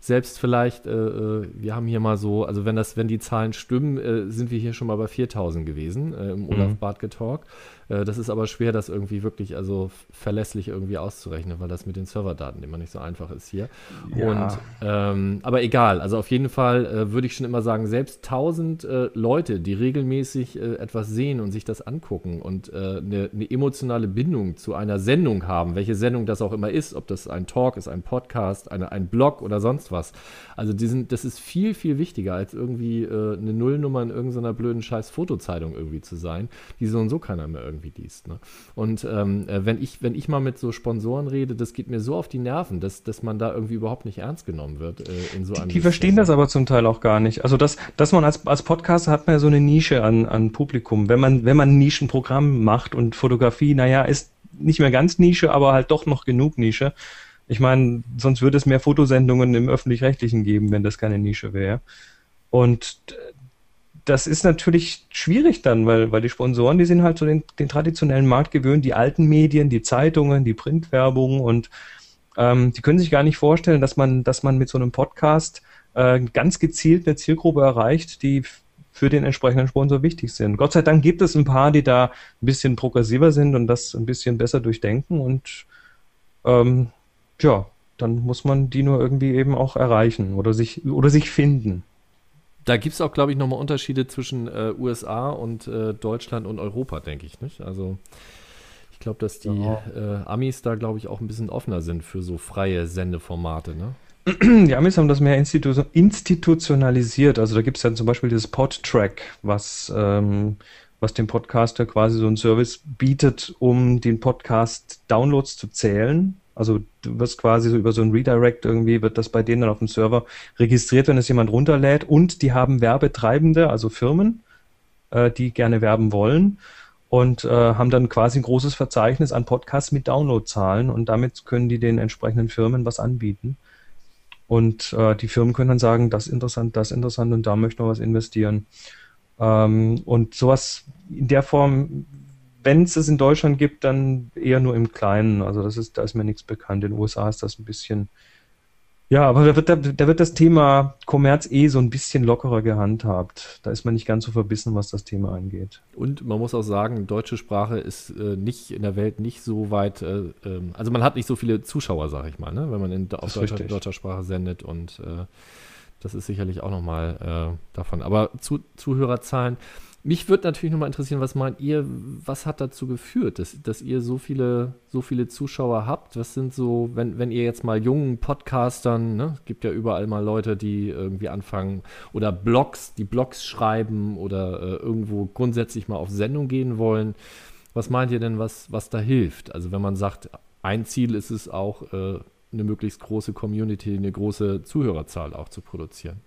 selbst vielleicht, äh, äh, wir haben hier mal so, also wenn das, wenn die Zahlen stimmen, äh, sind wir hier schon mal bei 4000 gewesen äh, im Olaf mhm. Bartke Talk. Äh, das ist aber schwer, das irgendwie wirklich also verlässlich irgendwie auszurechnen, weil das mit den Serverdaten immer nicht so einfach ist hier. Ja. Und ähm, aber egal, also auf jeden Fall äh, würde ich schon immer sagen, selbst 1000 äh, Leute, die regelmäßig äh, etwas sehen und sich das angucken und eine, äh, eine emotionale Bindung zu einer Sendung haben, welche Sendung das auch immer ist, ob das ein Talk ist, ein Podcast, eine, ein Blog oder sonst was. Also diesen, das ist viel, viel wichtiger, als irgendwie äh, eine Nullnummer in irgendeiner blöden scheiß Fotozeitung irgendwie zu sein, die so und so keiner mehr irgendwie irgendwie liest. Ne? Und ähm, äh, wenn, ich, wenn ich mal mit so Sponsoren rede, das geht mir so auf die Nerven, dass, dass man da irgendwie überhaupt nicht ernst genommen wird äh, in so einem. Die, die verstehen das aber zum Teil auch gar nicht. Also das, dass man als, als Podcaster hat man ja so eine Nische an, an Publikum. Wenn man, wenn man ein Nischenprogramm macht und Fotografie, naja, ist nicht mehr ganz Nische, aber halt doch noch genug Nische. Ich meine, sonst würde es mehr Fotosendungen im öffentlich-rechtlichen geben, wenn das keine Nische wäre. Und das ist natürlich schwierig dann, weil, weil die Sponsoren, die sind halt so den, den traditionellen Markt gewöhnt, die alten Medien, die Zeitungen, die Printwerbung und ähm, die können sich gar nicht vorstellen, dass man, dass man mit so einem Podcast äh, ganz gezielt eine Zielgruppe erreicht, die für den entsprechenden Sponsor wichtig sind. Gott sei Dank gibt es ein paar, die da ein bisschen progressiver sind und das ein bisschen besser durchdenken und ähm, ja, dann muss man die nur irgendwie eben auch erreichen oder sich oder sich finden. Da gibt es auch, glaube ich, nochmal Unterschiede zwischen äh, USA und äh, Deutschland und Europa, denke ich. Nicht? Also ich glaube, dass die ja. äh, Amis da, glaube ich, auch ein bisschen offener sind für so freie Sendeformate. Ne? Die Amis haben das mehr institu institutionalisiert. Also da gibt es dann zum Beispiel dieses Podtrack, was, ähm, was dem Podcaster quasi so einen Service bietet, um den Podcast-Downloads zu zählen also du wirst quasi so über so ein Redirect irgendwie, wird das bei denen dann auf dem Server registriert, wenn es jemand runterlädt. Und die haben Werbetreibende, also Firmen, äh, die gerne werben wollen. und äh, haben dann quasi ein großes Verzeichnis an Podcasts mit Downloadzahlen und damit können die den entsprechenden Firmen was anbieten. Und äh, die Firmen können dann sagen, das ist interessant, das ist interessant und da möchten wir was investieren. Ähm, und sowas in der Form, wenn es es in Deutschland gibt, dann eher nur im Kleinen. Also das ist, da ist mir nichts bekannt. In den USA ist das ein bisschen ja, aber da wird, da, da wird das Thema Kommerz eh so ein bisschen lockerer gehandhabt. Da ist man nicht ganz so verbissen, was das Thema angeht. Und man muss auch sagen, deutsche Sprache ist äh, nicht in der Welt nicht so weit, äh, äh, also man hat nicht so viele Zuschauer, sag ich mal, ne? wenn man in, auf deutscher, deutscher, Sprache sendet und äh, das ist sicherlich auch nochmal äh, davon. Aber zu, Zuhörerzahlen, mich würde natürlich nochmal interessieren, was meint ihr, was hat dazu geführt, dass, dass ihr so viele, so viele Zuschauer habt? Was sind so, wenn, wenn ihr jetzt mal jungen Podcastern, ne, es gibt ja überall mal Leute, die irgendwie anfangen oder Blogs, die Blogs schreiben oder äh, irgendwo grundsätzlich mal auf Sendung gehen wollen. Was meint ihr denn, was, was da hilft? Also wenn man sagt, ein Ziel ist es auch, äh, eine möglichst große Community, eine große Zuhörerzahl auch zu produzieren.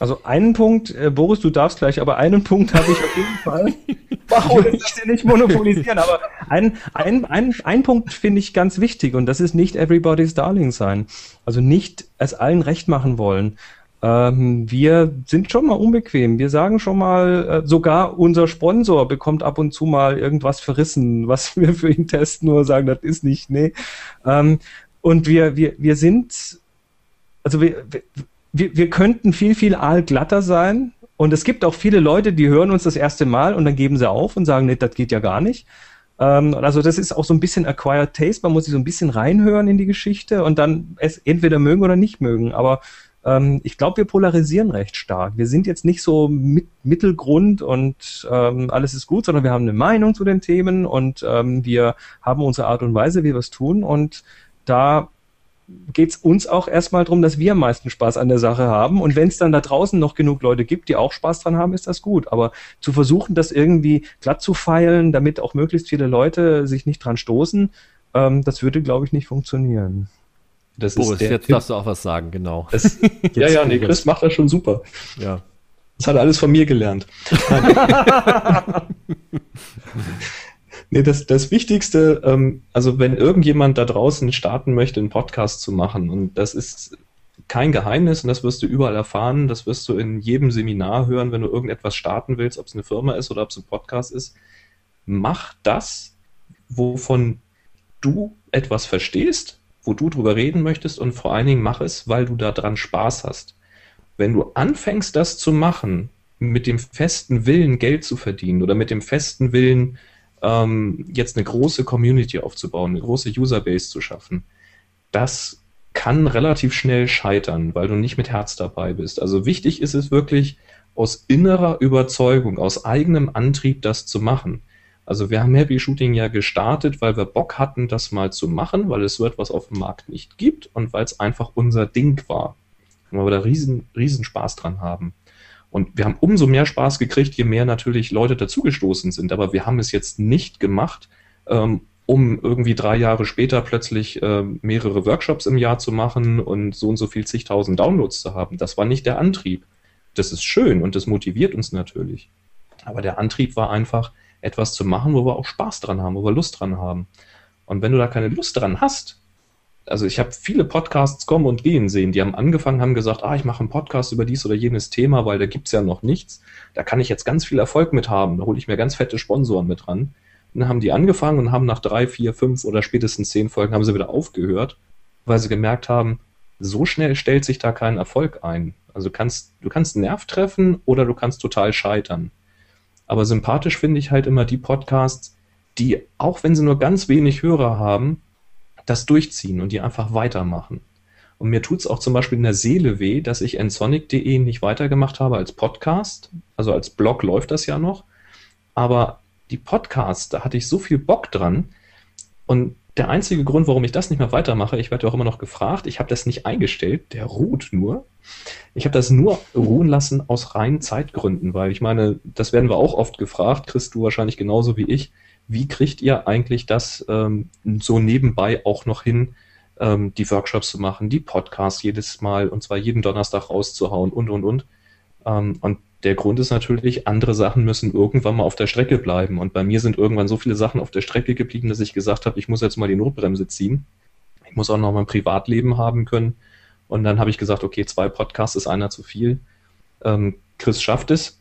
Also einen Punkt, äh, Boris, du darfst gleich, aber einen Punkt habe ich auf jeden Fall. Wow, ich das hier nicht monopolisieren, aber ein, ein, ein, ein Punkt finde ich ganz wichtig und das ist nicht everybody's darling sein. Also nicht es allen recht machen wollen. Ähm, wir sind schon mal unbequem. Wir sagen schon mal, äh, sogar unser Sponsor bekommt ab und zu mal irgendwas verrissen, was wir für ihn testen oder sagen, das ist nicht, nee. Ähm, und wir, wir, wir sind, also wir, wir, wir könnten viel, viel aalglatter sein. Und es gibt auch viele Leute, die hören uns das erste Mal und dann geben sie auf und sagen, nee, das geht ja gar nicht. Ähm, also das ist auch so ein bisschen acquired taste. Man muss sich so ein bisschen reinhören in die Geschichte und dann es entweder mögen oder nicht mögen. Aber ähm, ich glaube, wir polarisieren recht stark. Wir sind jetzt nicht so mit, Mittelgrund und ähm, alles ist gut, sondern wir haben eine Meinung zu den Themen und ähm, wir haben unsere Art und Weise, wie wir es tun. Und da geht es uns auch erstmal darum, dass wir am meisten Spaß an der Sache haben. Und wenn es dann da draußen noch genug Leute gibt, die auch Spaß dran haben, ist das gut. Aber zu versuchen, das irgendwie glatt zu feilen, damit auch möglichst viele Leute sich nicht dran stoßen, ähm, das würde, glaube ich, nicht funktionieren. Das Boris, jetzt darfst du auch was sagen, genau. Das, ja, ja, nee, Chris macht das schon super. Ja. Das hat er alles von mir gelernt. Nee, das, das Wichtigste, ähm, also wenn irgendjemand da draußen starten möchte, einen Podcast zu machen, und das ist kein Geheimnis und das wirst du überall erfahren, das wirst du in jedem Seminar hören, wenn du irgendetwas starten willst, ob es eine Firma ist oder ob es ein Podcast ist, mach das, wovon du etwas verstehst, wo du drüber reden möchtest und vor allen Dingen mach es, weil du daran Spaß hast. Wenn du anfängst, das zu machen, mit dem festen Willen, Geld zu verdienen oder mit dem festen Willen, ähm, jetzt eine große Community aufzubauen, eine große Userbase zu schaffen, das kann relativ schnell scheitern, weil du nicht mit Herz dabei bist. Also wichtig ist es wirklich, aus innerer Überzeugung, aus eigenem Antrieb das zu machen. Also wir haben Happy Shooting ja gestartet, weil wir Bock hatten, das mal zu machen, weil es so etwas auf dem Markt nicht gibt und weil es einfach unser Ding war. Und weil wir da riesen, riesen Spaß dran haben. Und wir haben umso mehr Spaß gekriegt, je mehr natürlich Leute dazugestoßen sind. Aber wir haben es jetzt nicht gemacht, ähm, um irgendwie drei Jahre später plötzlich äh, mehrere Workshops im Jahr zu machen und so und so viel zigtausend Downloads zu haben. Das war nicht der Antrieb. Das ist schön und das motiviert uns natürlich. Aber der Antrieb war einfach, etwas zu machen, wo wir auch Spaß dran haben, wo wir Lust dran haben. Und wenn du da keine Lust dran hast, also ich habe viele Podcasts kommen und gehen sehen, die haben angefangen, haben gesagt, ah, ich mache einen Podcast über dies oder jenes Thema, weil da gibt's ja noch nichts. Da kann ich jetzt ganz viel Erfolg mit haben. Da hole ich mir ganz fette Sponsoren mit ran. Dann haben die angefangen und haben nach drei, vier, fünf oder spätestens zehn Folgen haben sie wieder aufgehört, weil sie gemerkt haben, so schnell stellt sich da kein Erfolg ein. Also kannst, du kannst einen Nerv treffen oder du kannst total scheitern. Aber sympathisch finde ich halt immer die Podcasts, die, auch wenn sie nur ganz wenig Hörer haben, das durchziehen und die einfach weitermachen. Und mir tut es auch zum Beispiel in der Seele weh, dass ich nsonic.de nicht weitergemacht habe als Podcast. Also als Blog läuft das ja noch. Aber die Podcasts, da hatte ich so viel Bock dran. Und der einzige Grund, warum ich das nicht mehr weitermache, ich werde auch immer noch gefragt, ich habe das nicht eingestellt, der ruht nur. Ich habe das nur ruhen lassen aus reinen Zeitgründen, weil ich meine, das werden wir auch oft gefragt, kriegst du wahrscheinlich genauso wie ich wie kriegt ihr eigentlich das ähm, so nebenbei auch noch hin, ähm, die Workshops zu machen, die Podcasts jedes Mal und zwar jeden Donnerstag rauszuhauen und und und. Ähm, und der Grund ist natürlich, andere Sachen müssen irgendwann mal auf der Strecke bleiben. Und bei mir sind irgendwann so viele Sachen auf der Strecke geblieben, dass ich gesagt habe, ich muss jetzt mal die Notbremse ziehen. Ich muss auch noch mein Privatleben haben können. Und dann habe ich gesagt, okay, zwei Podcasts ist einer zu viel. Ähm, Chris schafft es.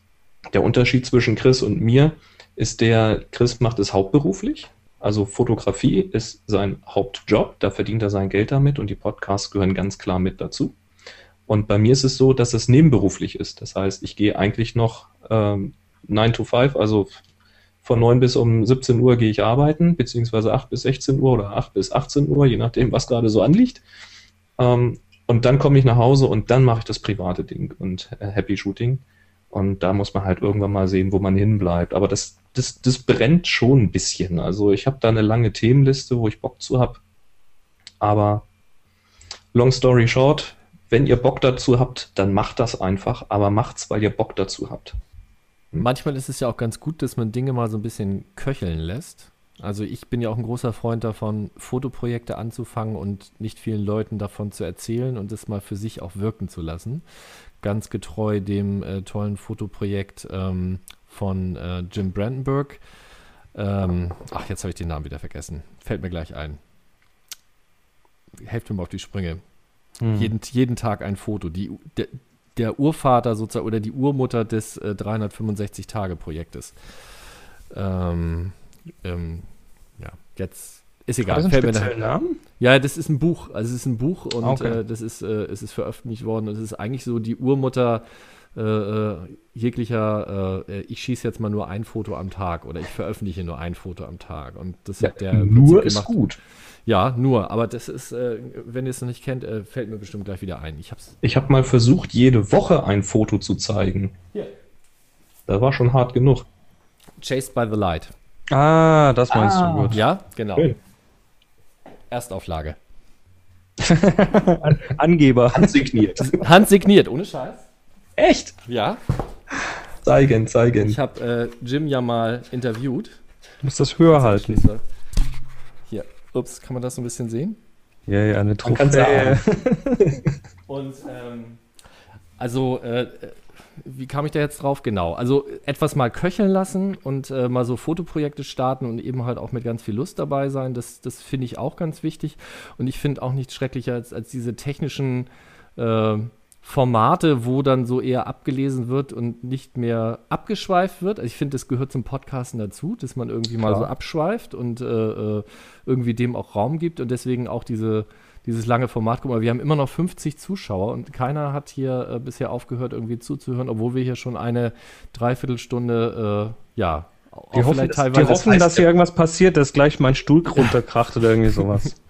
Der Unterschied zwischen Chris und mir ist der, Chris macht es hauptberuflich. Also Fotografie ist sein Hauptjob, da verdient er sein Geld damit und die Podcasts gehören ganz klar mit dazu. Und bei mir ist es so, dass es nebenberuflich ist. Das heißt, ich gehe eigentlich noch ähm, 9 to 5, also von 9 bis um 17 Uhr gehe ich arbeiten, beziehungsweise 8 bis 16 Uhr oder 8 bis 18 Uhr, je nachdem, was gerade so anliegt. Ähm, und dann komme ich nach Hause und dann mache ich das private Ding und äh, Happy Shooting. Und da muss man halt irgendwann mal sehen, wo man hinbleibt. Aber das, das, das brennt schon ein bisschen. Also ich habe da eine lange Themenliste, wo ich Bock zu habe. Aber long story short, wenn ihr Bock dazu habt, dann macht das einfach, aber macht's, weil ihr Bock dazu habt. Hm. Manchmal ist es ja auch ganz gut, dass man Dinge mal so ein bisschen köcheln lässt. Also ich bin ja auch ein großer Freund davon, Fotoprojekte anzufangen und nicht vielen Leuten davon zu erzählen und es mal für sich auch wirken zu lassen. Ganz getreu dem äh, tollen Fotoprojekt ähm, von äh, Jim Brandenburg. Ähm, ach, jetzt habe ich den Namen wieder vergessen. Fällt mir gleich ein. Helft mir mal auf die Sprünge. Hm. Jeden, jeden Tag ein Foto. Die, der, der Urvater sozusagen oder die Urmutter des äh, 365-Tage-Projektes. Ähm, ähm, ja, jetzt ist egal. Fällt mir Namen? Ja, das ist ein Buch. Also es ist ein Buch und okay. äh, das ist, äh, es ist veröffentlicht worden. Es ist eigentlich so die Urmutter äh, äh jeglicher, äh, ich schieße jetzt mal nur ein Foto am Tag oder ich veröffentliche nur ein Foto am Tag. Und das ja, hat der nur ist gut. Ja, nur, aber das ist, äh, wenn ihr es noch nicht kennt, äh, fällt mir bestimmt gleich wieder ein. Ich habe ich hab mal versucht, jede Woche ein Foto zu zeigen. Ja. Das war schon hart genug. Chased by the Light. Ah, das meinst ah. du gut. Ja, genau. Schön. Erstauflage. Angeber. Handsigniert. Handsigniert, ohne Scheiß. Echt? Ja. Zeigen, zeigen. Ich habe äh, Jim ja mal interviewt. Du musst das höher halten. Ups, kann man das so ein bisschen sehen? Ja, ja, eine Trophäe. Und ähm, also, äh, wie kam ich da jetzt drauf? Genau. Also etwas mal köcheln lassen und äh, mal so Fotoprojekte starten und eben halt auch mit ganz viel Lust dabei sein. Das, das finde ich auch ganz wichtig. Und ich finde auch nichts schrecklicher als, als diese technischen äh, Formate, wo dann so eher abgelesen wird und nicht mehr abgeschweift wird. Also ich finde, das gehört zum Podcasten dazu, dass man irgendwie Klar. mal so abschweift und äh, äh, irgendwie dem auch Raum gibt und deswegen auch diese, dieses lange Format. Guck mal, wir haben immer noch 50 Zuschauer und keiner hat hier äh, bisher aufgehört, irgendwie zuzuhören, obwohl wir hier schon eine Dreiviertelstunde, äh, ja, die hoffen, die hoffen dass hier irgendwas passiert, dass gleich mein Stuhl runterkracht oder irgendwie sowas.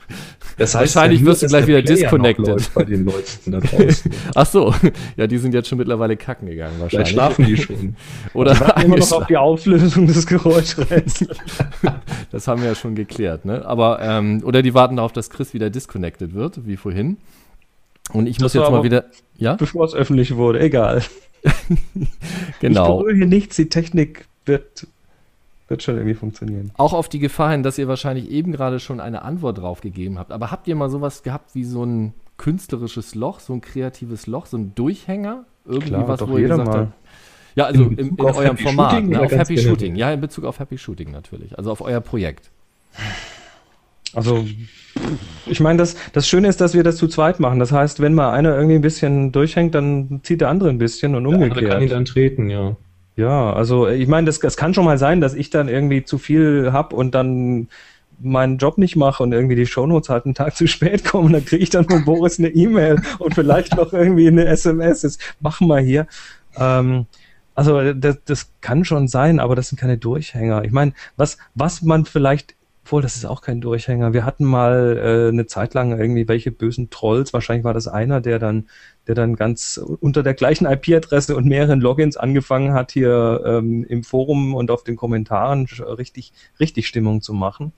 Das heißt, Wahrscheinlich wirst du gleich wieder disconnected. Bei den Leuten da draußen. Ach so, ja, die sind jetzt schon mittlerweile kacken gegangen wahrscheinlich. Vielleicht schlafen die schon. Oder die immer noch auf die Auflösung des Geräuschs. das haben wir ja schon geklärt, ne? Aber ähm, oder die warten darauf, dass Chris wieder disconnected wird, wie vorhin. Und ich das muss jetzt mal wieder, ja? Bevor es öffentlich wurde, egal. genau. Ich berühre hier nichts, die Technik wird wird schon irgendwie funktionieren. Auch auf die Gefahr hin, dass ihr wahrscheinlich eben gerade schon eine Antwort drauf gegeben habt. Aber habt ihr mal sowas gehabt wie so ein künstlerisches Loch, so ein kreatives Loch, so ein Durchhänger? Irgendwie Klar, was, wo ihr gesagt mal. habt? Ja, also in, in, in eurem Happy Format, Shooting, ne, auf Happy genau. Shooting. Ja, in Bezug auf Happy Shooting natürlich. Also auf euer Projekt. Also, ich meine, das, das Schöne ist, dass wir das zu zweit machen. Das heißt, wenn mal einer irgendwie ein bisschen durchhängt, dann zieht der andere ein bisschen und umgekehrt. Der andere kann ihn dann treten, ja. Ja, also ich meine, das, das kann schon mal sein, dass ich dann irgendwie zu viel hab und dann meinen Job nicht mache und irgendwie die Shownotes halt einen Tag zu spät kommen, dann kriege ich dann von Boris eine E-Mail und vielleicht noch irgendwie eine SMS. Jetzt machen wir hier. Ähm, also das, das kann schon sein, aber das sind keine Durchhänger. Ich meine, was, was man vielleicht obwohl, das ist auch kein Durchhänger. Wir hatten mal äh, eine Zeit lang irgendwie welche bösen Trolls. Wahrscheinlich war das einer, der dann, der dann ganz unter der gleichen IP-Adresse und mehreren Logins angefangen hat, hier ähm, im Forum und auf den Kommentaren richtig, richtig Stimmung zu machen.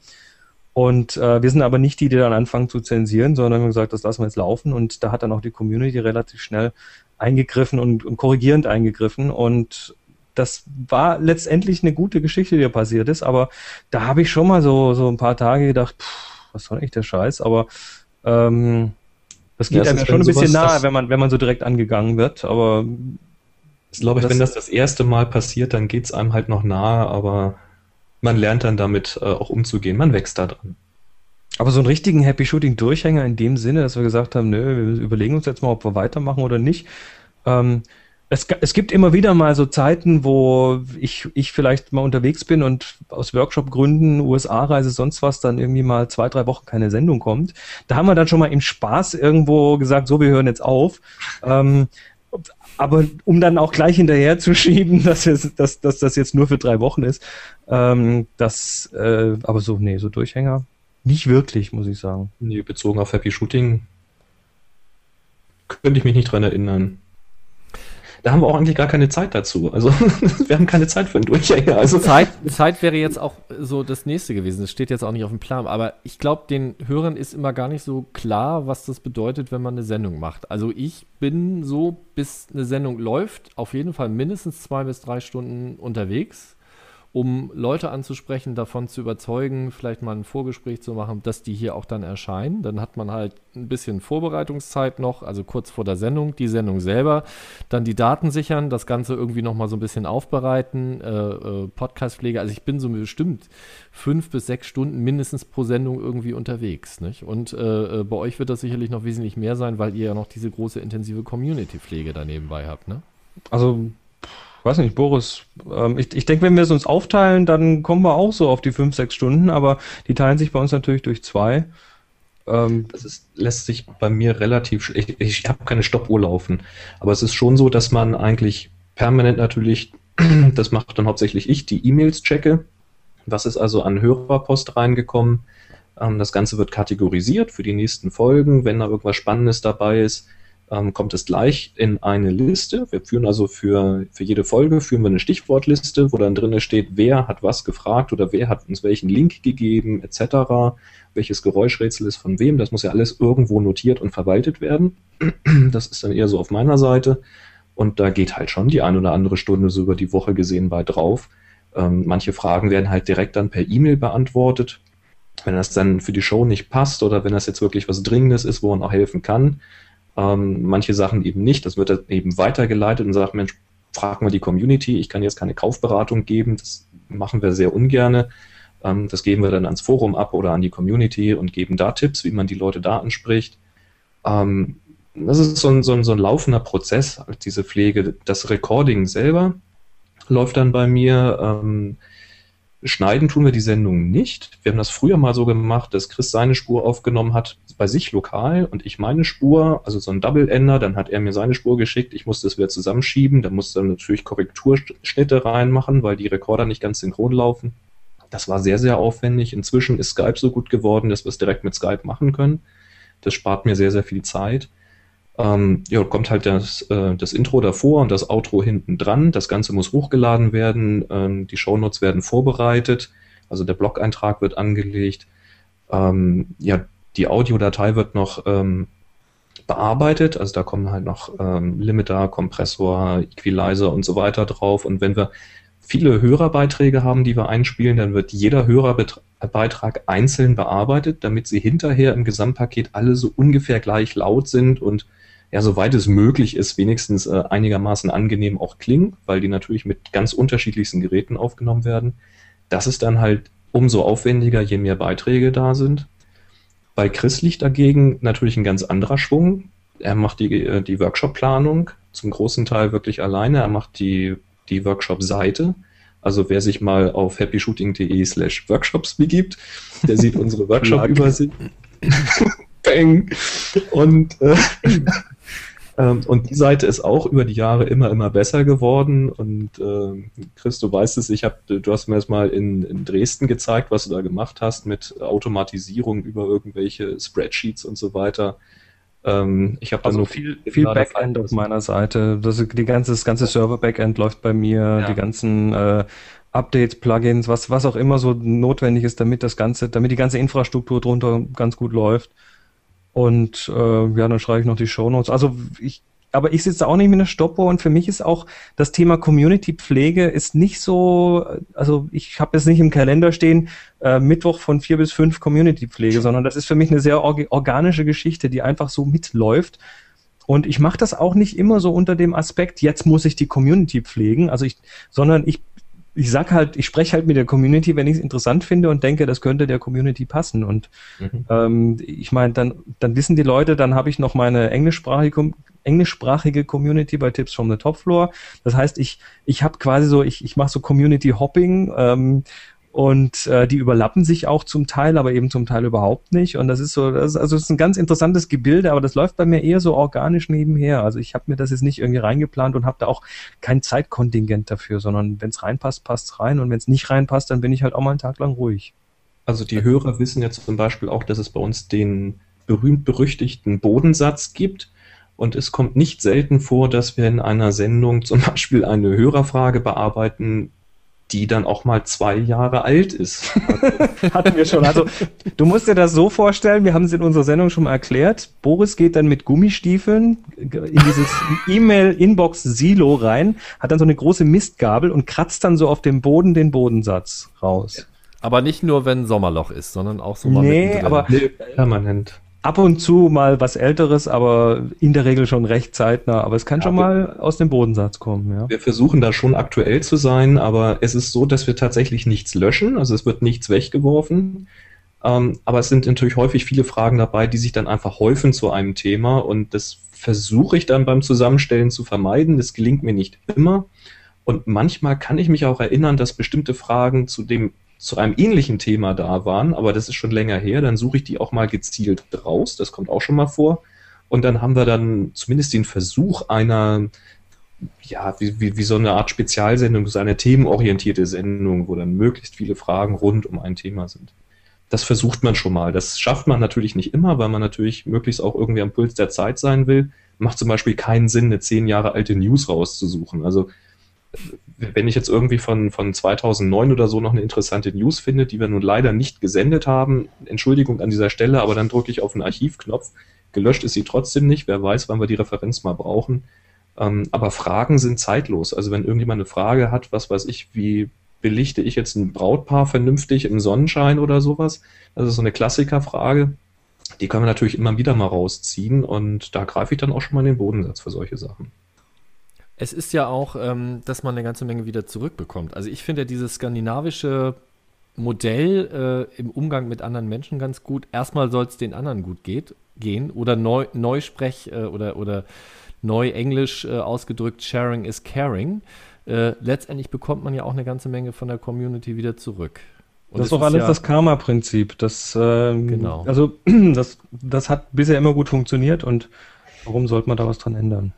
Und äh, wir sind aber nicht die, die dann anfangen zu zensieren, sondern haben gesagt, das lassen wir jetzt laufen. Und da hat dann auch die Community relativ schnell eingegriffen und, und korrigierend eingegriffen. Und das war letztendlich eine gute Geschichte, die da passiert ist, aber da habe ich schon mal so, so ein paar Tage gedacht, pff, was soll eigentlich der Scheiß, aber ähm, das geht ja, einem schon ein bisschen nahe, wenn man, wenn man so direkt angegangen wird, aber Ich glaube, das, wenn das das erste Mal passiert, dann geht es einem halt noch nahe, aber man lernt dann damit äh, auch umzugehen. Man wächst da dran. Aber so einen richtigen Happy Shooting Durchhänger in dem Sinne, dass wir gesagt haben, nö, wir überlegen uns jetzt mal, ob wir weitermachen oder nicht. Ähm, es, es gibt immer wieder mal so Zeiten, wo ich, ich vielleicht mal unterwegs bin und aus Workshop-Gründen, USA-Reise, sonst was, dann irgendwie mal zwei, drei Wochen keine Sendung kommt. Da haben wir dann schon mal im Spaß irgendwo gesagt, so, wir hören jetzt auf. Ähm, aber um dann auch gleich hinterher zu schieben, dass, es, dass, dass das jetzt nur für drei Wochen ist, ähm, das, äh, aber so, nee, so Durchhänger, nicht wirklich, muss ich sagen. Nee, bezogen auf Happy Shooting könnte ich mich nicht dran erinnern da haben wir auch eigentlich gar keine Zeit dazu. Also wir haben keine Zeit für einen Durchhänger. Also Zeit, Zeit wäre jetzt auch so das nächste gewesen. Das steht jetzt auch nicht auf dem Plan. Aber ich glaube, den Hörern ist immer gar nicht so klar, was das bedeutet, wenn man eine Sendung macht. Also ich bin so, bis eine Sendung läuft, auf jeden Fall mindestens zwei bis drei Stunden unterwegs um Leute anzusprechen, davon zu überzeugen, vielleicht mal ein Vorgespräch zu machen, dass die hier auch dann erscheinen. Dann hat man halt ein bisschen Vorbereitungszeit noch, also kurz vor der Sendung, die Sendung selber, dann die Daten sichern, das Ganze irgendwie nochmal so ein bisschen aufbereiten, äh, äh, Podcastpflege. Also ich bin so bestimmt fünf bis sechs Stunden mindestens pro Sendung irgendwie unterwegs. Nicht? Und äh, äh bei euch wird das sicherlich noch wesentlich mehr sein, weil ihr ja noch diese große intensive Community-Pflege da nebenbei habt. Ne? Also weiß nicht, Boris, ähm, ich, ich denke, wenn wir es uns aufteilen, dann kommen wir auch so auf die fünf, sechs Stunden, aber die teilen sich bei uns natürlich durch zwei. Ähm, das ist, lässt sich bei mir relativ ich, ich habe keine Stoppuhr laufen, aber es ist schon so, dass man eigentlich permanent natürlich, das macht dann hauptsächlich ich, die E-Mails checke. Was ist also an Hörerpost reingekommen? Ähm, das Ganze wird kategorisiert für die nächsten Folgen. Wenn da irgendwas Spannendes dabei ist, ähm, kommt es gleich in eine Liste. Wir führen also für, für jede Folge führen wir eine Stichwortliste, wo dann drin steht, wer hat was gefragt oder wer hat uns welchen Link gegeben, etc. Welches Geräuschrätsel ist von wem. Das muss ja alles irgendwo notiert und verwaltet werden. Das ist dann eher so auf meiner Seite. Und da geht halt schon die ein oder andere Stunde so über die Woche gesehen bei drauf. Ähm, manche Fragen werden halt direkt dann per E-Mail beantwortet. Wenn das dann für die Show nicht passt oder wenn das jetzt wirklich was Dringendes ist, wo man auch helfen kann, ähm, manche Sachen eben nicht. Das wird dann eben weitergeleitet und sagt, Mensch, frag mal die Community, ich kann jetzt keine Kaufberatung geben, das machen wir sehr ungerne. Ähm, das geben wir dann ans Forum ab oder an die Community und geben da Tipps, wie man die Leute da anspricht. Ähm, das ist so ein, so, ein, so ein laufender Prozess, diese Pflege. Das Recording selber läuft dann bei mir. Ähm, Schneiden tun wir die Sendung nicht. Wir haben das früher mal so gemacht, dass Chris seine Spur aufgenommen hat bei sich lokal und ich meine Spur, also so ein Double-Ender, dann hat er mir seine Spur geschickt, ich musste es wieder zusammenschieben, dann musste er natürlich Korrekturschnitte reinmachen, weil die Rekorder nicht ganz synchron laufen. Das war sehr, sehr aufwendig. Inzwischen ist Skype so gut geworden, dass wir es direkt mit Skype machen können. Das spart mir sehr, sehr viel Zeit. Ähm, ja, kommt halt das, äh, das Intro davor und das Outro hinten dran. Das Ganze muss hochgeladen werden. Ähm, die Shownotes werden vorbereitet. Also der Blog-Eintrag wird angelegt. Ähm, ja, die Audiodatei wird noch ähm, bearbeitet. Also da kommen halt noch ähm, Limiter, Kompressor, Equalizer und so weiter drauf. Und wenn wir viele Hörerbeiträge haben, die wir einspielen, dann wird jeder Hörerbeitrag einzeln bearbeitet, damit sie hinterher im Gesamtpaket alle so ungefähr gleich laut sind und ja, soweit es möglich ist, wenigstens äh, einigermaßen angenehm auch klingen, weil die natürlich mit ganz unterschiedlichsten Geräten aufgenommen werden. Das ist dann halt umso aufwendiger, je mehr Beiträge da sind. Bei Chris liegt dagegen natürlich ein ganz anderer Schwung. Er macht die, äh, die Workshop-Planung zum großen Teil wirklich alleine. Er macht die, die Workshop-Seite. Also wer sich mal auf happyshooting.de slash workshops begibt, der sieht unsere Workshop-Übersicht. Bang! Und äh, ähm, und die Seite ist auch über die Jahre immer, immer besser geworden. Und äh, Chris, du weißt es, ich hab, du hast mir das mal in, in Dresden gezeigt, was du da gemacht hast mit Automatisierung über irgendwelche Spreadsheets und so weiter. Ähm, ich habe also nur viel, viel Backend auf meiner Seite. Das, die ganze, das ganze Server-Backend läuft bei mir, ja. die ganzen äh, Updates, Plugins, was, was auch immer so notwendig ist, damit das Ganze, damit die ganze Infrastruktur drunter ganz gut läuft. Und äh, ja, dann schreibe ich noch die Shownotes. Also ich, aber ich sitze auch nicht mit einer Stoppuhr und für mich ist auch das Thema Community-Pflege ist nicht so, also ich habe jetzt nicht im Kalender stehen, äh, Mittwoch von vier bis fünf Community-Pflege, sondern das ist für mich eine sehr org organische Geschichte, die einfach so mitläuft. und ich mache das auch nicht immer so unter dem Aspekt, jetzt muss ich die Community pflegen, also ich, sondern ich ich sag halt, ich spreche halt mit der Community, wenn ich es interessant finde und denke, das könnte der Community passen. Und mhm. ähm, ich meine, dann, dann wissen die Leute, dann habe ich noch meine englischsprachige, englischsprachige Community bei Tips from the Top Floor. Das heißt, ich, ich habe quasi so, ich, ich mache so Community Hopping ähm, und äh, die überlappen sich auch zum Teil, aber eben zum Teil überhaupt nicht. Und das ist so, das ist, also das ist ein ganz interessantes Gebilde, aber das läuft bei mir eher so organisch nebenher. Also ich habe mir das jetzt nicht irgendwie reingeplant und habe da auch kein Zeitkontingent dafür, sondern wenn es reinpasst, passt es rein und wenn es nicht reinpasst, dann bin ich halt auch mal einen Tag lang ruhig. Also die Hörer wissen jetzt zum Beispiel auch, dass es bei uns den berühmt-berüchtigten Bodensatz gibt. Und es kommt nicht selten vor, dass wir in einer Sendung zum Beispiel eine Hörerfrage bearbeiten, die dann auch mal zwei Jahre alt ist. Hatten wir schon. Also du musst dir das so vorstellen, wir haben es in unserer Sendung schon mal erklärt. Boris geht dann mit Gummistiefeln in dieses E-Mail-Inbox-Silo rein, hat dann so eine große Mistgabel und kratzt dann so auf dem Boden den Bodensatz raus. Aber nicht nur, wenn Sommerloch ist, sondern auch so mal Nee, aber nee, permanent ab und zu mal was Älteres, aber in der Regel schon recht zeitnah. Aber es kann ja, schon mal aus dem Bodensatz kommen. Ja. Wir versuchen da schon aktuell zu sein, aber es ist so, dass wir tatsächlich nichts löschen. Also es wird nichts weggeworfen. Ähm, aber es sind natürlich häufig viele Fragen dabei, die sich dann einfach häufen zu einem Thema und das versuche ich dann beim Zusammenstellen zu vermeiden. Das gelingt mir nicht immer. Und manchmal kann ich mich auch erinnern, dass bestimmte Fragen zu dem zu einem ähnlichen Thema da waren, aber das ist schon länger her, dann suche ich die auch mal gezielt raus. Das kommt auch schon mal vor. Und dann haben wir dann zumindest den Versuch einer, ja, wie, wie, wie so eine Art Spezialsendung, so eine themenorientierte Sendung, wo dann möglichst viele Fragen rund um ein Thema sind. Das versucht man schon mal. Das schafft man natürlich nicht immer, weil man natürlich möglichst auch irgendwie am Puls der Zeit sein will. Macht zum Beispiel keinen Sinn, eine zehn Jahre alte News rauszusuchen. Also wenn ich jetzt irgendwie von, von 2009 oder so noch eine interessante News finde, die wir nun leider nicht gesendet haben, Entschuldigung an dieser Stelle, aber dann drücke ich auf den Archivknopf. Gelöscht ist sie trotzdem nicht. Wer weiß, wann wir die Referenz mal brauchen. Ähm, aber Fragen sind zeitlos. Also wenn irgendjemand eine Frage hat, was weiß ich, wie belichte ich jetzt ein Brautpaar vernünftig im Sonnenschein oder sowas? Das ist so eine Klassikerfrage. Die können wir natürlich immer wieder mal rausziehen und da greife ich dann auch schon mal in den Bodensatz für solche Sachen. Es ist ja auch, ähm, dass man eine ganze Menge wieder zurückbekommt. Also ich finde ja dieses skandinavische Modell äh, im Umgang mit anderen Menschen ganz gut. Erstmal soll es den anderen gut geht, gehen oder neu, Neusprech äh, oder, oder Neuenglisch äh, ausgedrückt, Sharing is Caring. Äh, letztendlich bekommt man ja auch eine ganze Menge von der Community wieder zurück. Und das ist doch alles ja, das Karma-Prinzip. Das, ähm, genau. Also das, das hat bisher immer gut funktioniert und warum sollte man da was dran ändern?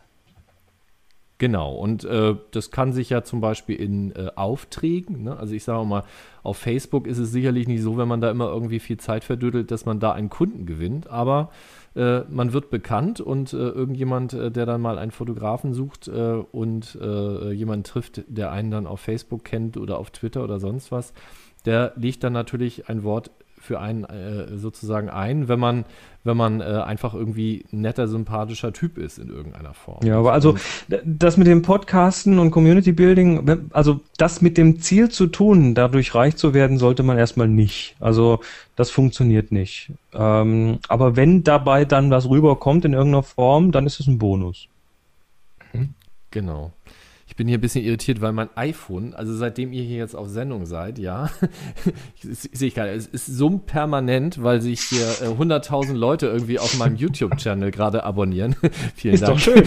Genau, und äh, das kann sich ja zum Beispiel in äh, Aufträgen, ne? also ich sage mal, auf Facebook ist es sicherlich nicht so, wenn man da immer irgendwie viel Zeit verdödelt, dass man da einen Kunden gewinnt, aber äh, man wird bekannt und äh, irgendjemand, äh, der dann mal einen Fotografen sucht äh, und jemanden trifft, der einen dann auf Facebook kennt oder auf Twitter oder sonst was, der legt dann natürlich ein Wort für einen äh, sozusagen ein, wenn man, wenn man äh, einfach irgendwie netter, sympathischer Typ ist in irgendeiner Form. Ja, aber also das mit dem Podcasten und Community Building, also das mit dem Ziel zu tun, dadurch reich zu werden, sollte man erstmal nicht. Also das funktioniert nicht. Ähm, aber wenn dabei dann was rüberkommt in irgendeiner Form, dann ist es ein Bonus. Genau bin hier ein bisschen irritiert, weil mein iPhone, also seitdem ihr hier jetzt auf Sendung seid, ja, sehe ich gerade, es ist so permanent, weil sich hier äh, 100.000 Leute irgendwie auf meinem YouTube-Channel gerade abonnieren. Vielen ist Dank. Doch schön.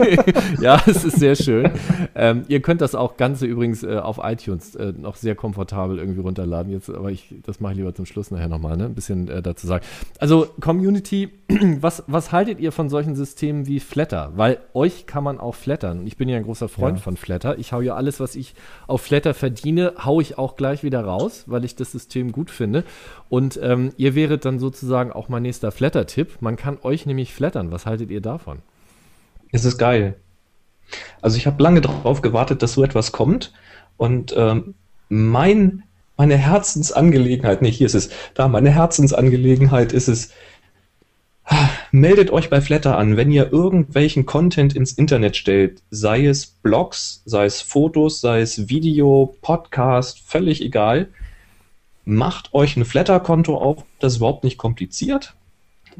ja, es ist sehr schön. Ähm, ihr könnt das auch Ganze übrigens äh, auf iTunes äh, noch sehr komfortabel irgendwie runterladen. Jetzt, aber ich, das mache ich lieber zum Schluss nachher nochmal, ne? Ein bisschen äh, dazu sagen. Also Community, was, was haltet ihr von solchen Systemen wie Flatter? Weil euch kann man auch flattern. Ich bin ja ein großer Freund ja. von von Flatter. Ich hau ja alles, was ich auf Flatter verdiene, hau ich auch gleich wieder raus, weil ich das System gut finde. Und ähm, ihr wäret dann sozusagen auch mein nächster Flatter-Tipp. Man kann euch nämlich flattern. Was haltet ihr davon? Es ist geil. Also ich habe lange darauf gewartet, dass so etwas kommt. Und ähm, mein, meine Herzensangelegenheit, nee, hier ist es, da, meine Herzensangelegenheit ist es, meldet euch bei Flatter an, wenn ihr irgendwelchen Content ins Internet stellt, sei es Blogs, sei es Fotos, sei es Video, Podcast, völlig egal. Macht euch ein Flatter-Konto auf, das ist überhaupt nicht kompliziert.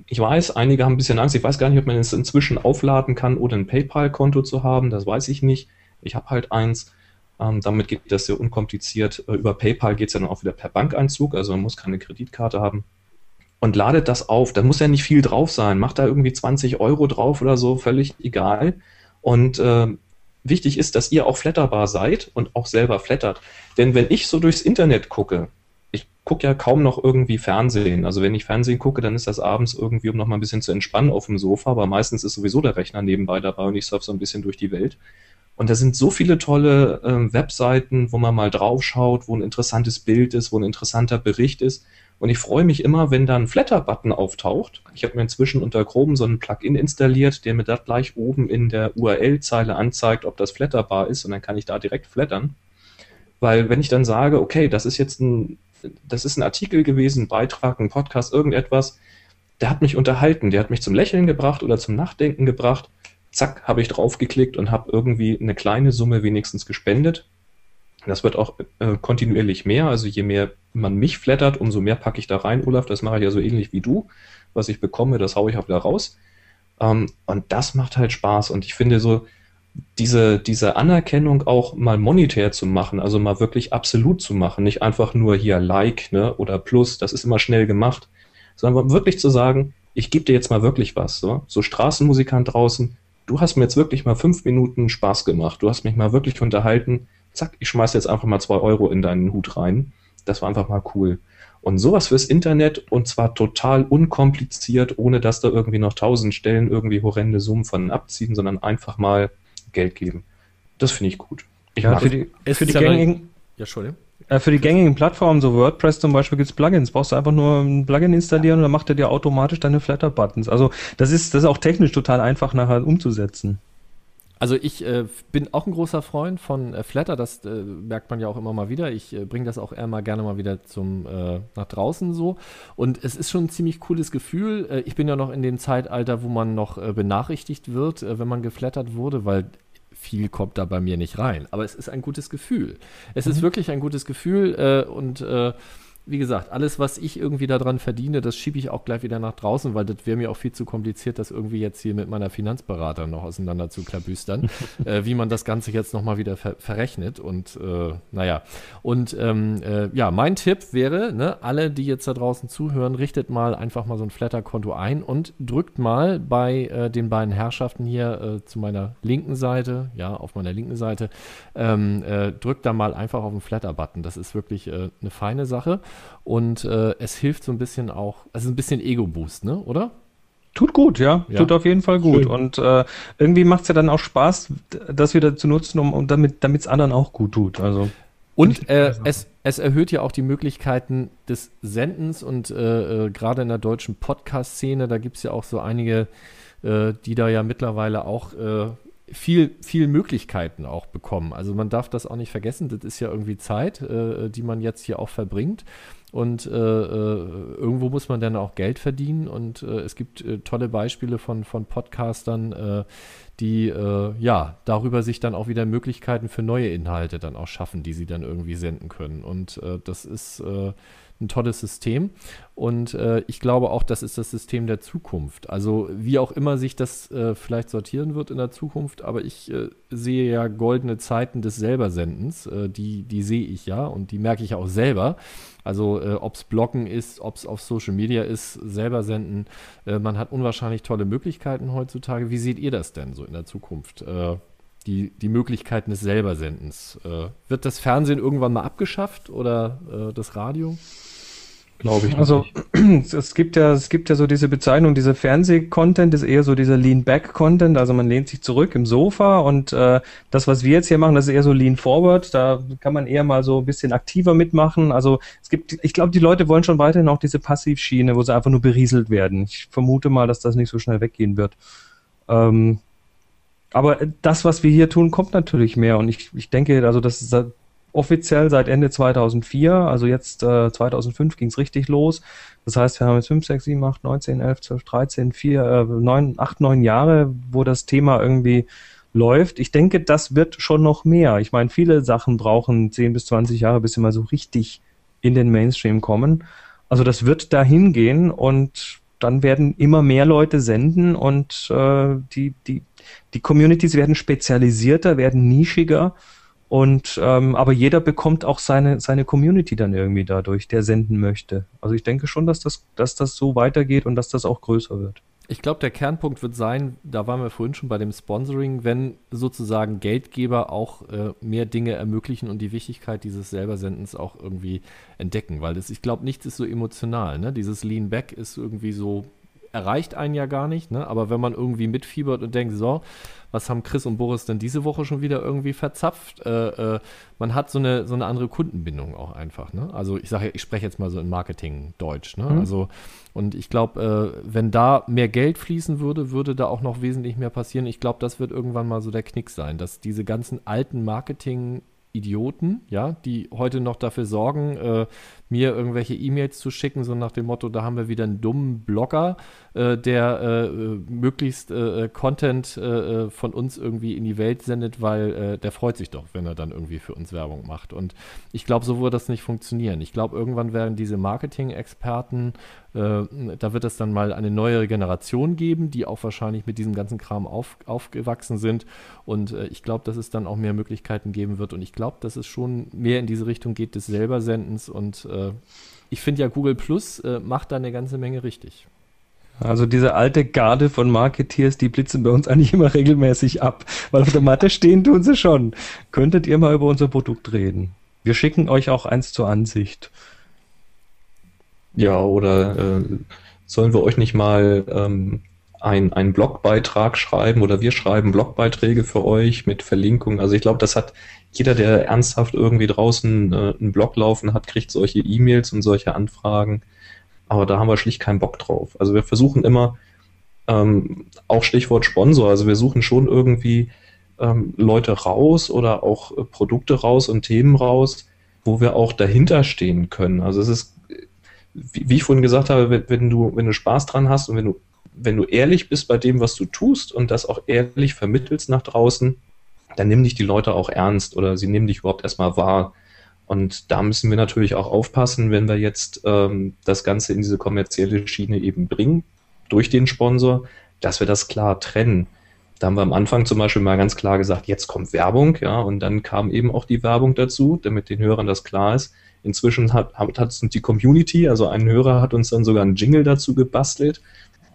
Ich weiß, einige haben ein bisschen Angst. Ich weiß gar nicht, ob man es inzwischen aufladen kann, ohne ein PayPal-Konto zu haben. Das weiß ich nicht. Ich habe halt eins. Ähm, damit geht das sehr unkompliziert. Äh, über PayPal geht es ja dann auch wieder per Bankeinzug, also man muss keine Kreditkarte haben. Und ladet das auf. Da muss ja nicht viel drauf sein. Macht da irgendwie 20 Euro drauf oder so, völlig egal. Und äh, wichtig ist, dass ihr auch flatterbar seid und auch selber flattert. Denn wenn ich so durchs Internet gucke, ich gucke ja kaum noch irgendwie Fernsehen. Also wenn ich Fernsehen gucke, dann ist das abends irgendwie, um noch mal ein bisschen zu entspannen auf dem Sofa, aber meistens ist sowieso der Rechner nebenbei dabei und ich surfe so ein bisschen durch die Welt. Und da sind so viele tolle äh, Webseiten, wo man mal draufschaut, wo ein interessantes Bild ist, wo ein interessanter Bericht ist. Und ich freue mich immer, wenn da ein Flatter-Button auftaucht. Ich habe mir inzwischen unter Chrome so ein Plugin installiert, der mir da gleich oben in der URL-Zeile anzeigt, ob das flatterbar ist. Und dann kann ich da direkt flattern. Weil wenn ich dann sage, okay, das ist jetzt ein, das ist ein Artikel gewesen, ein Beitrag, ein Podcast, irgendetwas, der hat mich unterhalten, der hat mich zum Lächeln gebracht oder zum Nachdenken gebracht zack, habe ich draufgeklickt und habe irgendwie eine kleine Summe wenigstens gespendet. Das wird auch äh, kontinuierlich mehr. Also je mehr man mich flattert, umso mehr packe ich da rein, Olaf. Das mache ich ja so ähnlich wie du. Was ich bekomme, das haue ich auch wieder raus. Ähm, und das macht halt Spaß. Und ich finde so, diese, diese Anerkennung auch mal monetär zu machen, also mal wirklich absolut zu machen, nicht einfach nur hier Like ne, oder Plus, das ist immer schnell gemacht, sondern wirklich zu sagen, ich gebe dir jetzt mal wirklich was. So, so Straßenmusikant draußen, du hast mir jetzt wirklich mal fünf Minuten Spaß gemacht, du hast mich mal wirklich unterhalten, zack, ich schmeiße jetzt einfach mal zwei Euro in deinen Hut rein. Das war einfach mal cool. Und sowas fürs Internet und zwar total unkompliziert, ohne dass da irgendwie noch tausend Stellen irgendwie horrende Summen von abziehen, sondern einfach mal Geld geben. Das finde ich gut. Ich ja, für die, für die gängigen, ja, Entschuldigung. Äh, für die gängigen Plattformen, so WordPress zum Beispiel, gibt es Plugins. Brauchst du einfach nur ein Plugin installieren und dann macht er dir automatisch deine Flatter-Buttons. Also das ist, das ist auch technisch total einfach nachher umzusetzen. Also ich äh, bin auch ein großer Freund von äh, Flatter, das äh, merkt man ja auch immer mal wieder. Ich äh, bringe das auch eher mal gerne mal wieder zum äh, nach draußen so. Und es ist schon ein ziemlich cooles Gefühl. Äh, ich bin ja noch in dem Zeitalter, wo man noch benachrichtigt wird, wenn man geflattert wurde, weil viel kommt da bei mir nicht rein. Aber es ist ein gutes Gefühl. Es mhm. ist wirklich ein gutes Gefühl und wie gesagt, alles, was ich irgendwie daran verdiene, das schiebe ich auch gleich wieder nach draußen, weil das wäre mir auch viel zu kompliziert, das irgendwie jetzt hier mit meiner Finanzberater noch auseinander zu klabüstern, äh, wie man das Ganze jetzt nochmal wieder ver verrechnet. Und äh, naja, und ähm, äh, ja, mein Tipp wäre, ne, alle, die jetzt da draußen zuhören, richtet mal einfach mal so ein Flatter-Konto ein und drückt mal bei äh, den beiden Herrschaften hier äh, zu meiner linken Seite, ja, auf meiner linken Seite, ähm, äh, drückt da mal einfach auf den Flatter-Button. Das ist wirklich eine feine Sache. Und äh, es hilft so ein bisschen auch, also ein bisschen Ego-Boost, ne? Oder? Tut gut, ja. ja. Tut auf jeden Fall gut. Schön. Und äh, irgendwie macht es ja dann auch Spaß, das wieder zu nutzen, um, um damit es anderen auch gut tut. Also. Und äh, es, es erhöht ja auch die Möglichkeiten des Sendens und äh, äh, gerade in der deutschen Podcast-Szene, da gibt es ja auch so einige, äh, die da ja mittlerweile auch äh, viel, viel Möglichkeiten auch bekommen. Also man darf das auch nicht vergessen, das ist ja irgendwie Zeit, äh, die man jetzt hier auch verbringt. Und äh, äh, irgendwo muss man dann auch Geld verdienen. Und äh, es gibt äh, tolle Beispiele von, von Podcastern, äh, die ja darüber sich dann auch wieder Möglichkeiten für neue Inhalte dann auch schaffen, die sie dann irgendwie senden können. Und das ist ein tolles System. Und äh, ich glaube auch, das ist das System der Zukunft. Also wie auch immer sich das äh, vielleicht sortieren wird in der Zukunft, aber ich äh, sehe ja goldene Zeiten des Selbersendens. Äh, die, die sehe ich ja und die merke ich auch selber. Also äh, ob es Bloggen ist, ob es auf Social Media ist, selber senden. Äh, man hat unwahrscheinlich tolle Möglichkeiten heutzutage. Wie seht ihr das denn so in der Zukunft? die, die Möglichkeiten des Selbersendens. Äh, wird das Fernsehen irgendwann mal abgeschafft oder äh, das Radio? Glaube ich. Also es gibt ja, es gibt ja so diese Bezeichnung, dieser Fernseh-Content ist eher so dieser Lean-Back-Content, also man lehnt sich zurück im Sofa und äh, das, was wir jetzt hier machen, das ist eher so Lean-Forward, da kann man eher mal so ein bisschen aktiver mitmachen. Also es gibt, ich glaube, die Leute wollen schon weiterhin auch diese Passivschiene, wo sie einfach nur berieselt werden. Ich vermute mal, dass das nicht so schnell weggehen wird. Ähm, aber das, was wir hier tun, kommt natürlich mehr und ich, ich denke, also das ist offiziell seit Ende 2004, also jetzt äh, 2005 ging es richtig los. Das heißt, wir haben jetzt 5, 6, 7, 8, 9, 10, 11, 12, 13, 4, äh, 9, 8, 9 Jahre, wo das Thema irgendwie läuft. Ich denke, das wird schon noch mehr. Ich meine, viele Sachen brauchen 10 bis 20 Jahre, bis sie mal so richtig in den Mainstream kommen. Also das wird dahin gehen und dann werden immer mehr Leute senden und äh, die, die, die Communities werden spezialisierter, werden nischiger und ähm, aber jeder bekommt auch seine, seine Community dann irgendwie dadurch, der senden möchte. Also ich denke schon, dass das, dass das so weitergeht und dass das auch größer wird. Ich glaube, der Kernpunkt wird sein, da waren wir vorhin schon bei dem Sponsoring, wenn sozusagen Geldgeber auch äh, mehr Dinge ermöglichen und die Wichtigkeit dieses Selbersendens auch irgendwie entdecken, weil das, ich glaube, nichts ist so emotional. Ne? Dieses Lean Back ist irgendwie so, erreicht einen ja gar nicht, ne? aber wenn man irgendwie mitfiebert und denkt, so, was haben Chris und Boris denn diese Woche schon wieder irgendwie verzapft? Äh, äh, man hat so eine, so eine andere Kundenbindung auch einfach. Ne? Also ich sage, ich spreche jetzt mal so in Marketing-Deutsch. Ne? Mhm. Also, und ich glaube, äh, wenn da mehr Geld fließen würde, würde da auch noch wesentlich mehr passieren. Ich glaube, das wird irgendwann mal so der Knick sein, dass diese ganzen alten Marketing- Idioten, ja, die heute noch dafür sorgen, äh, mir irgendwelche E-Mails zu schicken, so nach dem Motto, da haben wir wieder einen dummen Blogger, äh, der äh, möglichst äh, Content äh, äh, von uns irgendwie in die Welt sendet, weil der freut sich doch, wenn er dann irgendwie für uns Werbung macht. Und ich glaube, so wird das nicht funktionieren. Ich glaube, irgendwann werden diese Marketing-Experten, da wird es dann mal eine neue Generation geben, die auch wahrscheinlich mit diesem ganzen Kram auf, aufgewachsen sind. Und ich glaube, dass es dann auch mehr Möglichkeiten geben wird. Und ich glaube, dass es schon mehr in diese Richtung geht des Selbersendens und äh, ich finde ja, Google Plus äh, macht da eine ganze Menge richtig. Also diese alte Garde von Marketeers, die blitzen bei uns eigentlich immer regelmäßig ab, weil auf der Matte stehen tun sie schon. Könntet ihr mal über unser Produkt reden? Wir schicken euch auch eins zur Ansicht. Ja, oder äh, sollen wir euch nicht mal ähm, ein, einen Blogbeitrag schreiben oder wir schreiben Blogbeiträge für euch mit Verlinkungen? Also ich glaube, das hat jeder, der ernsthaft irgendwie draußen äh, einen Blog laufen hat, kriegt solche E-Mails und solche Anfragen. Aber da haben wir schlicht keinen Bock drauf. Also wir versuchen immer, ähm, auch Stichwort Sponsor, also wir suchen schon irgendwie ähm, Leute raus oder auch äh, Produkte raus und Themen raus, wo wir auch dahinter stehen können. Also es ist, wie, wie ich vorhin gesagt habe, wenn, du, wenn du Spaß dran hast und wenn du, wenn du ehrlich bist bei dem, was du tust und das auch ehrlich vermittelst nach draußen, dann nehmen dich die Leute auch ernst oder sie nehmen dich überhaupt erstmal wahr. Und da müssen wir natürlich auch aufpassen, wenn wir jetzt ähm, das Ganze in diese kommerzielle Schiene eben bringen, durch den Sponsor, dass wir das klar trennen. Da haben wir am Anfang zum Beispiel mal ganz klar gesagt, jetzt kommt Werbung, ja, und dann kam eben auch die Werbung dazu, damit den Hörern das klar ist. Inzwischen hat, hat, hat uns die Community, also ein Hörer hat uns dann sogar einen Jingle dazu gebastelt,